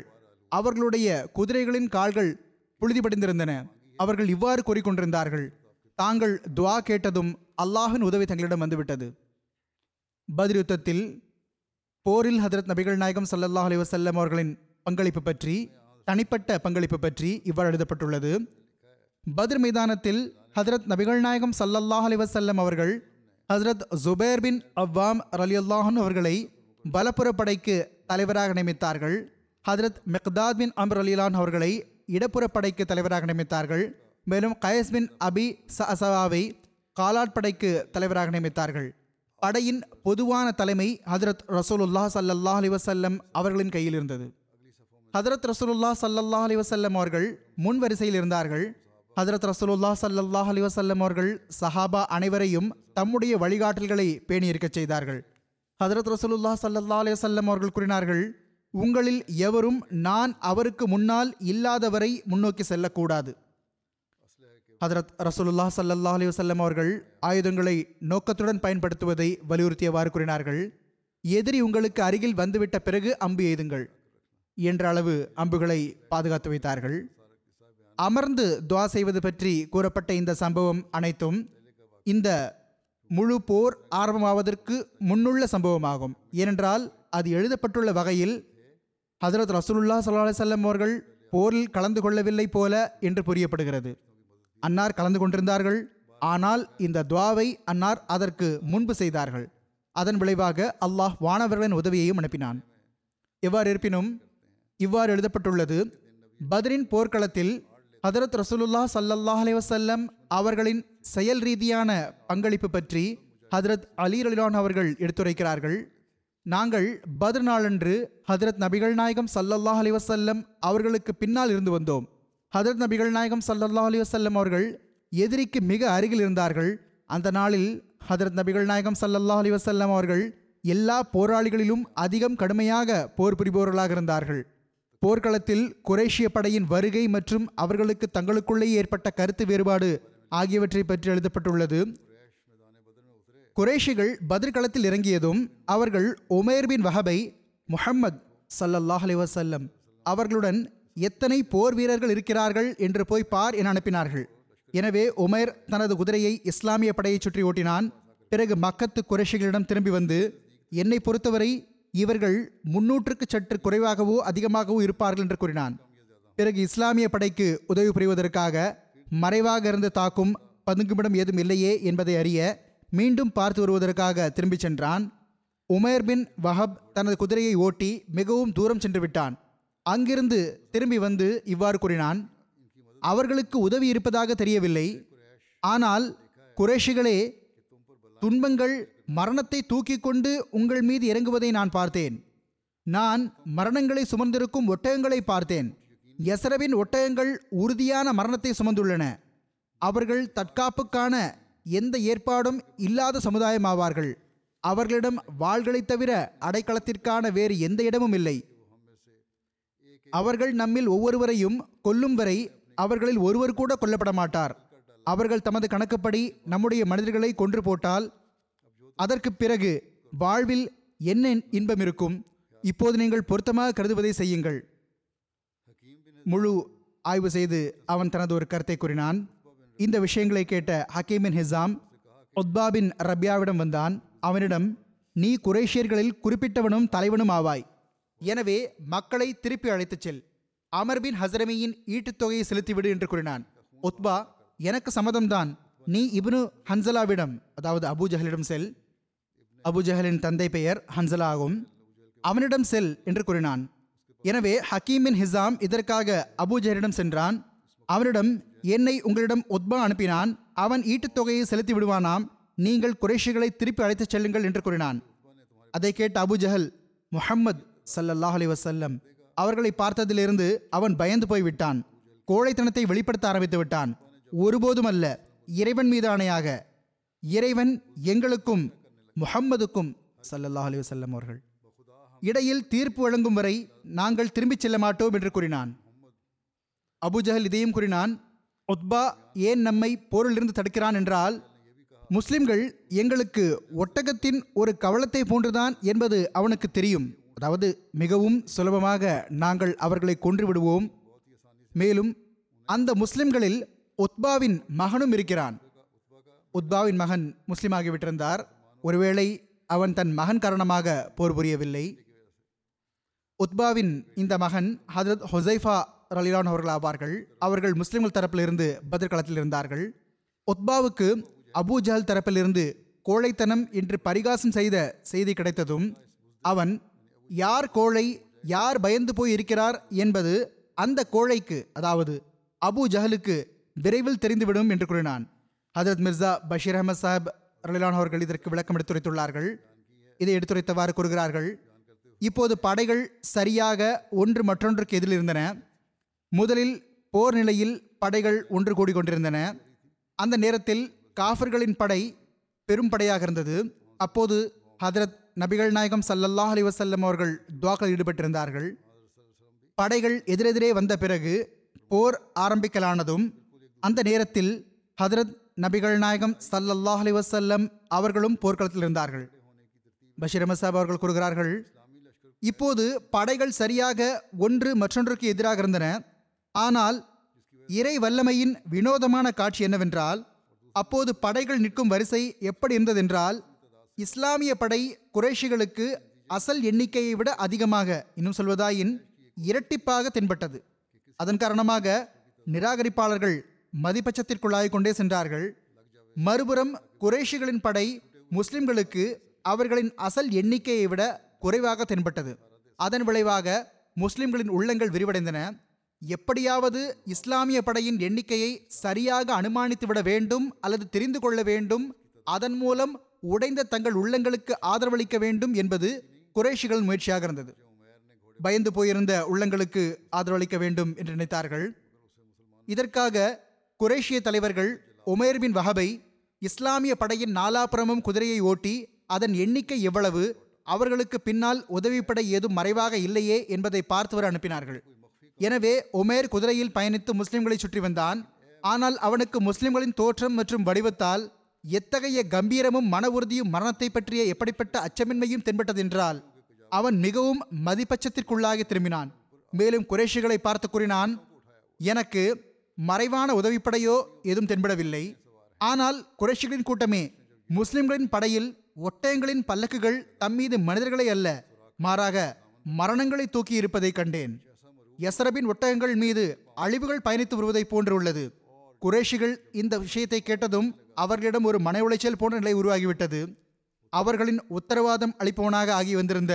அவர்களுடைய குதிரைகளின் கால்கள் புழுதிபடிந்திருந்தன அவர்கள் இவ்வாறு கூறிக்கொண்டிருந்தார்கள். தாங்கள் துவா கேட்டதும் அல்லாஹின் உதவி தங்களிடம் வந்துவிட்டது. பத்ர் போரில் ஹதரத் நபிகள் நாயகம் சல்லல்லாஹ் அலி வசல்லம் அவர்களின் பங்களிப்பு பற்றி தனிப்பட்ட பங்களிப்பு பற்றி இவ்வாறு எழுதப்பட்டுள்ளது. பத்ர் மைதானத்தில் ஹதரத் நபிகள் நாயகம் சல்லல்லாஹ் அலிவசல்லம் அவர்கள் ஹசரத் ஜுபேர் பின் அவ்வாம் ரலியல்லாஹன் அவர்களை பலப்புற படைக்கு தலைவராக நியமித்தார்கள். ஹதரத் மெக்தாத் பின் அம்ர் அலிலான் அவர்களை இடப்புற படைக்கு தலைவராக நியமித்தார்கள். மேலும் கயஸ் பின் அபி சசவாவை காலாட் படைக்கு தலைவராக நியமித்தார்கள். படையின் பொதுவான தலைமை ஹதரத் ரசூலுல்லாஹ் சல்லாஹ் அலிவசல்லம் அவர்களின் கையில் இருந்தது. ஹதரத் ரசூலுல்லா சல்லல்லா அலி வசல்லம் அவர்கள் முன் வரிசையில் இருந்தார்கள். ஹதரத் ரசூலுல்லா சல்லல்லாஹ் அலி வசல்லம் அவர்கள் சஹாபா அனைவரையும் தம்முடைய வழிகாட்டல்களை பேணியிருக்கச் செய்தார்கள். ஹதரத் ரசூலுல்லா சல்லல்லா அலி வசல்லம் அவர்கள் கூறினார்கள் உங்களில் எவரும் நான் அவருக்கு முன்னால் இல்லாதவரை முன்னோக்கி செல்லக்கூடாது. ஹதரத் ரசூலுல்லா சல்லல்லா அலி வசல்லம் அவர்கள் ஆயுதங்களை நோக்கத்துடன் பயன்படுத்துவதை வலியுறுத்தியவாறு கூறினார்கள் எதிரி உங்களுக்கு அருகில் வந்துவிட்ட பிறகு அம்பு எய்துங்கள். என்ற அளவு அம்புகளை பாதுகாத்து வைத்தார்கள். அமர்ந்து துவா செய்வது பற்றி கூறப்பட்ட இந்த சம்பவம் அனைத்தும் இந்த முழு போர் ஆரம்பமாவதற்கு முன்னுள்ள சம்பவமாகும். ஏனென்றால் அது எழுதப்பட்டுள்ள வகையில் ஹதரத் ரசூலுல்லா ஸல்லல்லாஹு செல்லம் அவர்கள் போரில் கலந்து கொள்ளவில்லை போல என்று புரியப்படுகிறது. அன்னார் கலந்து கொண்டிருந்தார்கள். ஆனால் இந்த துவாவை அன்னார் அதற்கு முன்பு செய்தார்கள். அதன் விளைவாக அல்லாஹ் வானவர்களின் உதவியையும் அனுப்பினான். எவ்வாறு இருப்பினும் இவ்வாறு எழுதப்பட்டுள்ளது. பத்ரின் போர்க்களத்தில் ஹதரத் ரசூலுல்லா சல்லல்லாஹ் அலைவசல்லம் அவர்களின் செயல் ரீதியான பங்களிப்பு பற்றி ஹதரத் அலி அலிலான் அவர்கள் எடுத்துரைக்கிறார்கள். நாங்கள் பத்ர் நாளன்று ஹதரத் நபிகள் நாயகம் சல்லல்லாஹ் அலிவசல்லம் அவர்களுக்கு பின்னால் இருந்து வந்தோம். ஹதரத் நபிகள் நாயகம் சல்லல்லாஹ் அலிவசல்லம் அவர்கள் எதிரிக்கு மிக அருகில் இருந்தார்கள். அந்த நாளில் ஹதரத் நபிகள் நாயகம் சல்லல்லாஹ் அலிவசல்லம் அவர்கள் எல்லா போராளிகளிலும் அதிகம் கடுமையாக போர் புரிபவர்களாக இருந்தார்கள். போர்க்களத்தில் குரேஷிய படையின் வருகை மற்றும் அவர்களுக்கு தங்களுக்குள்ளே ஏற்பட்ட கருத்து வேறுபாடு ஆகியவற்றை பற்றி எழுதப்பட்டுள்ளது. குரேஷிகள் பதிர்களத்தில் இறங்கியதும் அவர்கள் உமேர் பின் வஹபை முஹம்மத் ஸல்லல்லாஹு அலைஹி வஸல்லம் அவர்களுடன் எத்தனை போர் வீரர்கள் இருக்கிறார்கள் என்று போய் பார் என அனுப்பினார்கள். எனவே உமேர் தனது குதிரையை இஸ்லாமிய படையை சுற்றி ஓட்டினான். பிறகு மக்கத்து குறைஷிகளிடம் திரும்பி வந்து என்னை பொறுத்தவரை இவர்கள் முன்னூற்றுக்கு சற்று குறைவாகவோ அதிகமாகவோ இருப்பார்கள் என்று கூறினான். பிறகு இஸ்லாமிய படைக்கு உதவி புரிவதற்காக மறைவாக இருந்து தாக்கும் பதுங்குமிடம் ஏதும் இல்லையே என்பதை அறிய மீண்டும் பார்த்து வருவதற்காக திரும்பிச் சென்றான். உமேர் பின் வஹப் தனது குதிரையை ஓட்டி மிகவும் தூரம் சென்று விட்டான். அங்கிருந்து திரும்பி வந்து இவ்வாறு கூறினான் அவர்களுக்கு உதவி இருப்பதாக தெரியவில்லை. ஆனால் குறைஷிகளே துன்பங்கள் மரணத்தை தூக்கிக் கொண்டு உங்கள் மீது இறங்குவதை நான் பார்த்தேன். நான் மரணங்களை சுமந்திருக்கும் ஒட்டகங்களை பார்த்தேன். எசரவின் ஒட்டகங்கள் உறுதியான மரணத்தை சுமந்துள்ளன. அவர்கள் தற்காப்புக்கான எந்த ஏற்பாடும் இல்லாத சமுதாயமாவார்கள். அவர்களிடம் வாள்களைத் தவிர அடைக்கலத்திற்கான வேறு எந்த இடமும் இல்லை. அவர்கள் நம்மில் ஒவ்வொருவரையும் கொல்லும் வரை அவர்களில் ஒருவர் கூட கொல்லப்பட மாட்டார் அவர்கள் தமது கணக்குப்படி நம்முடைய மனிதர்களை கொன்று போட்டால் அதற்கு பிறகு வாழ்வில் என்ன இன்பம் இருக்கும் இப்போது நீங்கள் பொருத்தமாக கருதுவதை செய்யுங்கள். முழு ஆய்வு செய்து அவன் தனது ஒரு கருத்தை கூறினான். இந்த விஷயங்களை கேட்ட ஹக்கீமின் ஹிசாம் உத்பா பின் ரப்யாவிடம் வந்தான். அவனிடம் நீ குரேஷியர்களில் குறிப்பிட்டவனும் தலைவனும் ஆவாய். எனவே மக்களை திருப்பி அழைத்துச் செல். அமர் பின் ஹசரமியின் ஈட்டுத் தொகையை செலுத்திவிடு என்று கூறினான். உத்பா எனக்கு சம்மதம்தான். நீ இப்னு ஹன்சலாவிடம் அதாவது அபூஜஹலிடம் செல். அபுஜஹலின் தந்தை பெயர் ஹன்சலா ஆகும். அவனிடம் செல் என்று கூறினான். எனவே ஹக்கீமின் ஹிசாம் இதற்காக அபுஜஹலிடம் சென்றான். அவனிடம் என்னை உங்களிடம் உத்பா அனுப்பினான். அவன் ஈட்டுத் தொகையை செலுத்தி விடுவானாம். நீங்கள் குறைஷிகளை திருப்பி அழைத்துச் செல்லுங்கள் என்று கூறினான். அதை கேட்ட அபுஜஹல் முஹம்மது முஹம்மத் ஸல்லல்லாஹு அலைஹி அவர்களை பார்த்ததிலிருந்து அவன் பயந்து போய் விட்டான் கோழைத்தனத்தை வெளிப்படுத்த ஆரம்பித்து விட்டான். ஒருபோதும் அல்ல இறைவன் மீது ஆணையாக இறைவன் எங்களுக்கும் முஹம்மதுக்கும் சல்லல்லாஹ் அலி வல்லம் அவர்கள். இடையில் தீர்ப்பு வழங்கும் வரை நாங்கள் திரும்பிச் செல்ல மாட்டோம் என்று கூறினான். அபுஜஹல் இதையும் கூறினான் உத்பா ஏன் நம்மை போரிலிருந்து தடுக்கிறான் என்றால் முஸ்லிம்கள் எங்களுக்கு ஒட்டகத்தின் ஒரு கவலத்தை போன்றுதான் என்பது அவனுக்கு தெரியும். அதாவது மிகவும் சுலபமாக நாங்கள் அவர்களை கொன்று விடுவோம். மேலும் அந்த முஸ்லிம்களில் உத்பாவின் மகனும் இருக்கிறான். உத்பாவின் மகன் முஸ்லீமாகிவிட்டிருந்தார் ஒருவேளை அவன் தன் மகன் காரணமாக போர் புரியவில்லை. உத்பாவின் இந்த மகன் ஹதரத் ஹொசைஃபா ரலிலான் அவர்கள் ஆவார்கள். அவர்கள் முஸ்லிம்கள் தரப்பிலிருந்து பதிர் இருந்தார்கள். உத்பாவுக்கு அபூ ஜஹல் தரப்பிலிருந்து கோழைத்தனம் என்று பரிகாசம் செய்த செய்தி கிடைத்ததும் அவன் யார் கோழை யார் பயந்து போய் இருக்கிறார்? என்பது அந்த கோழைக்கு அதாவது அபு ஜஹலுக்கு விரைவில் தெரிந்துவிடும் என்று கூறினான். ஹதரத் மிர்சா பஷீர் அஹமத் சாஹிப் ரலிலான் அவர்கள் இதற்கு விளக்கம் எடுத்துரைத்துள்ளார்கள். இதை எடுத்துரைத்தவாறு கூறுகிறார்கள். இப்போது படைகள் சரியாக ஒன்று மற்றொன்றுக்கு எதிரில் இருந்தன. முதலில் போர் நிலையில் படைகள் ஒன்று கூடி கொண்டிருந்தன அந்த நேரத்தில் காஃபர்களின் படை பெரும் படையாக இருந்தது. அப்போது ஹதரத் நபிகள் நாயகம் சல்லல்லாஹ் அலி வசல்லம் அவர்கள் துவாக்கள் ஈடுபட்டிருந்தார்கள். படைகள் எதிரெதிரே வந்த பிறகு போர் ஆரம்பிக்கலானதும் அந்த நேரத்தில் ஹதரத் நபிகள் நாயகம் சல்லல்லாஹ் அலி வசல்லம் அவர்களும் போர்க்களத்தில் இருந்தார்கள். பஷீர் அமசாப் அவர்கள் கூறுகிறார்கள் இப்போது படைகள் சரியாக ஒன்று மற்றொன்றுக்கு எதிராக இருந்தன. ஆனால் இறை வல்லமையின் வினோதமான காட்சி என்னவென்றால் அப்போது படைகள் நிற்கும் வரிசை எப்படி இருந்ததென்றால் இஸ்லாமிய படை குறைஷிகளுக்கு அசல் எண்ணிக்கையை விட அதிகமாக இன்னும் சொல்வதாயின் இரட்டிப்பாக தென்பட்டது. அதன் காரணமாக நிராகரிப்பாளர்கள் மதிப்பச்சத்திற்குள்ளாகிக் கொண்டே சென்றார்கள். மறுபுறம் குறைஷிகளின் படை முஸ்லிம்களுக்கு அவர்களின் அசல் எண்ணிக்கையை விட குறைவாக தென்பட்டது. அதன் விளைவாக முஸ்லிம்களின் உள்ளங்கள் விரிவடைந்தன. எப்படியாவது இஸ்லாமிய படையின் எண்ணிக்கையை சரியாக அனுமானித்து விட வேண்டும் அல்லது தெரிந்து கொள்ள வேண்டும். அதன் மூலம் உடைந்த தங்கள் உள்ளங்களுக்கு ஆதரவளிக்க வேண்டும் என்பது குறைஷிகள் முயற்சியாக இருந்தது. பயந்து போயிருந்த உள்ளங்களுக்கு ஆதரவளிக்க வேண்டும் என்று நினைத்தார்கள். இதற்காக குரேஷிய தலைவர்கள் உமேர் பின் வஹபை இஸ்லாமிய படையின் நாலாபுறமும் குதிரையை ஓட்டி அதன் எண்ணிக்கை எவ்வளவு அவர்களுக்கு பின்னால் உதவிப்படை ஏதும் மறைவாக இல்லையே என்பதை பார்த்தவர் அனுப்பினார்கள். எனவே உமேர் குதிரையில் பயணித்து முஸ்லிம்களை சுற்றி வந்தான். ஆனால் அவனுக்கு முஸ்லிம்களின் தோற்றம் மற்றும் வடிவத்தால் எத்தகைய கம்பீரமும் மன உறுதியும் மரணத்தை பற்றிய எப்படிப்பட்ட அச்சமின்மையும் தென்பட்டதென்றால் அவன் மிகவும் மதிப்பச்சத்திற்குள்ளாகி திரும்பினான். மேலும் குறைஷிகளை பார்த்து கூறினான் எனக்கு மறைவான உதவிப்படையோ எதுவும் தென்படவில்லை. ஆனால் குறைஷிகளின் கூட்டமே முஸ்லிம்களின் படையில் ஒட்டயங்களின் பல்லக்குகள் தம்மீது மனிதர்களை அல்ல மாறாக மரணங்களை தூக்கி இருப்பதை கண்டேன். யசரபின் ஒட்டகங்கள் மீது அழிவுகள் பயணித்து வருவதைப் போன்றுள்ளது குரேஷிகள் குறைஷிகள் இந்த விஷயத்தை கேட்டதும் அவர்களிடம் ஒரு மன உளைச்சல் போன்ற நிலை உருவாகிவிட்டது. அவர்களின் உத்தரவாதம் அளிப்பவனாக ஆகி வந்திருந்த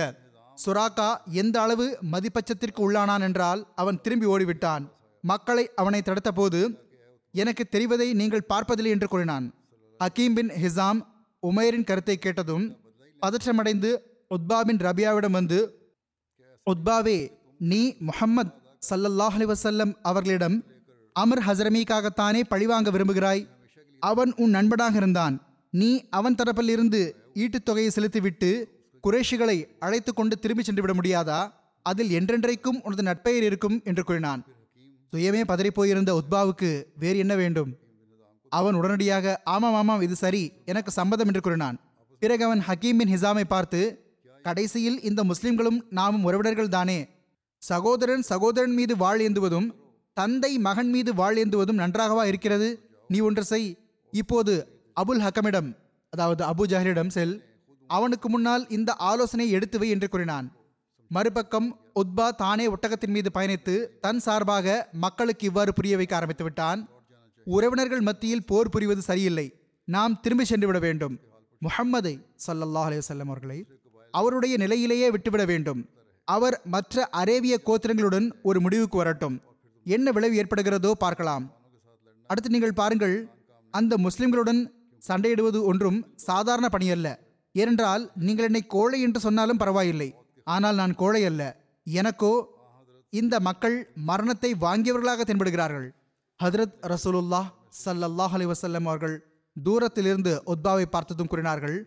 சுராக்கா எந்த அளவு மதிப்பச்சத்திற்கு உள்ளானான் என்றால் அவன் திரும்பி ஓடிவிட்டான். மக்களை அவனை தடுத்தபோது எனக்கு தெரிவதை நீங்கள் பார்ப்பதில்லை என்று கூறினான். அகீம் பின் ஹிசாம் உமேரின் கருத்தை கேட்டதும் பதற்றமடைந்து உத்பா பின் ரபியாவிடம் வந்து உத்பாவே நீ முஹம்மத் சல்லல்லாஹ் அலைஹி வஸல்லம் அவர்களிடம் அமர் ஹசரமிக்காகத்தானே பழிவாங்க விரும்புகிறாய்? அவன் உன் நண்பனாக இருந்தான். நீ அவன் தரப்பில் இருந்து ஈட்டுத் தொகையை செலுத்திவிட்டு குறைஷிகளை அழைத்து கொண்டு திரும்பி சென்று விட முடியாதா? அதில் என்றென்றைக்கும் உனது நட்பெயர் இருக்கும் என்று கூறினான். சுயமே பதறிப்போயிருந்த உத்பாவுக்கு வேறு என்ன வேண்டும்? அவன் உடனடியாக ஆமாம் ஆமாம் இது சரி எனக்கு சம்மதம் என்று கூறினான். பிறகு அவன் ஹக்கீம் பின் ஹிசாமை பார்த்து கடைசியில் இந்த முஸ்லிம்களும் நாமும் உறவினர்கள் தானே. சகோதரன் சகோதரன் மீது வாழ் ஏந்துவதும் தந்தை மகன் மீது வாழ் ஏந்துவதும் நன்றாகவா இருக்கிறது? நீ ஒன்று செய். இப்போது அபுல் ஹக்கமிடம் அதாவது அபு ஜஹரிடம் செல். அவனுக்கு முன்னால் இந்த ஆலோசனை எடுத்துவை என்று கூறினான். மறுபக்கம் உத்பா தானே ஒட்டகத்தின் மீது பயணித்து தன் சார்பாக மக்களுக்கு இவ்வாறு புரிய வைக்க ஆரம்பித்து விட்டான். உறவினர்கள் மத்தியில் போர் புரிவது சரியில்லை. நாம் திரும்பி சென்று விட வேண்டும். முஹம்மதை சல்லல்லாஹ் அலைஹி அவர்களை அவருடைய நிலையிலேயே விட்டுவிட வேண்டும். அவர் மற்ற அரேபிய கோத்திரங்களுடன் ஒரு முடிவுக்கு வரட்டும். என்ன விளைவு ஏற்படுகிறதோ பார்க்கலாம். அடுத்து நீங்கள் பாருங்கள். அந்த முஸ்லிம்களுடன் சண்டையிடுவது ஒன்றும் சாதாரண பணியல்ல. ஏனென்றால் நீங்கள் என்னை கோழை என்று சொன்னாலும் பரவாயில்லை. ஆனால் நான் கோழை அல்ல. எனக்கோ இந்த மக்கள் மரணத்தை வாங்கியவர்களாக தென்படுகிறார்கள். ஹதரத் ரசூலுல்லாஹ் சல்லல்லாஹ் அலி வசல்லம் அவர்கள் தூரத்திலிருந்து உத்பாவை பார்த்ததும் கூறினார்கள்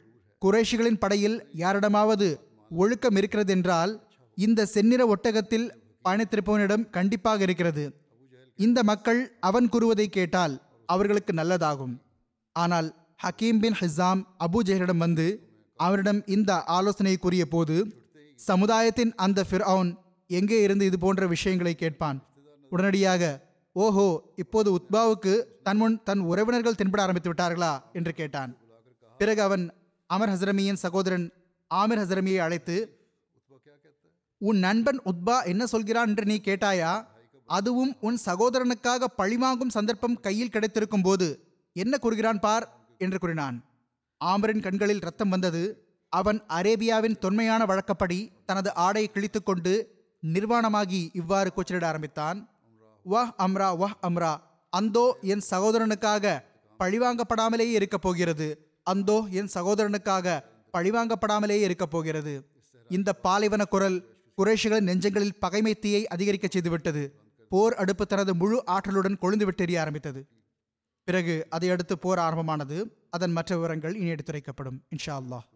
குறைஷிகளின் படையில் யாரிடமாவது ஒழுக்கம் இருக்கிறது என்றால் இந்த செந்நிற ஒட்டகத்தில் பயணித்திருப்பவனிடம் கண்டிப்பாக இருக்கிறது. இந்த மக்கள் அவன் கூறுவதை கேட்டால் அவர்களுக்கு நல்லதாகும். ஆனால் ஹக்கீம் பின் ஹிசாம் அபு ஜெஹரிடம் வந்து அவரிடம் இந்த ஆலோசனையை கூறிய போது சமுதாயத்தின் அந்த ஃபிர்அவுன் எங்கே இருந்து இது போன்ற விஷயங்களை கேட்பான்? உடனடியாக ஓஹோ இப்போது உத்பாவுக்கு தன் முன் தன் உறவினர்கள் தென்பட ஆரம்பித்து விட்டார்களா? என்று கேட்டான். பிறகு அவன் அமர் ஹசரமியின் சகோதரன் ஆமிர் ஹசரமியை அழைத்து உன் நண்பன் உத்பா என்ன சொல்கிறான் என்று நீ கேட்டாயா? அதுவும் உன் சகோதரனுக்காக பழிவாங்கும் சந்தர்ப்பம் கையில் கிடைத்திருக்கும் போது என்ன கூறுகிறான் பார்? என்று கூறினான். ஆமரின் கண்களில் ரத்தம் வந்தது. அவன் அரேபியாவின் தொன்மையான வழக்கப்படி தனது ஆடையை கிழித்துக்கொண்டு நிர்வாணமாகி இவ்வாறு கூச்சலிட ஆரம்பித்தான். வஹ் அம்ரா வஹ் அம்ரா அந்தோ என் சகோதரனுக்காக பழிவாங்கப்படாமலேயே இருக்கப் போகிறது. அந்தோ என் சகோதரனுக்காக பழிவாங்கப்படாமலேயே இருக்கப் போகிறது. இந்த பாலைவன குரல் குறைஷிகளின் நெஞ்சங்களில் பகைமை தீயை அதிகரிக்க செய்துவிட்டது. போர் அடுப்பு தனது முழு ஆற்றலுடன் கொழுந்து விட்டெறிய ஆரம்பித்தது. பிறகு அதை அடுத்து போர் ஆரம்பமானது. அதன் மற்ற விவரங்கள் இனி எடுத்துரைக்கப்படும். இன்ஷா அல்லாஹ்.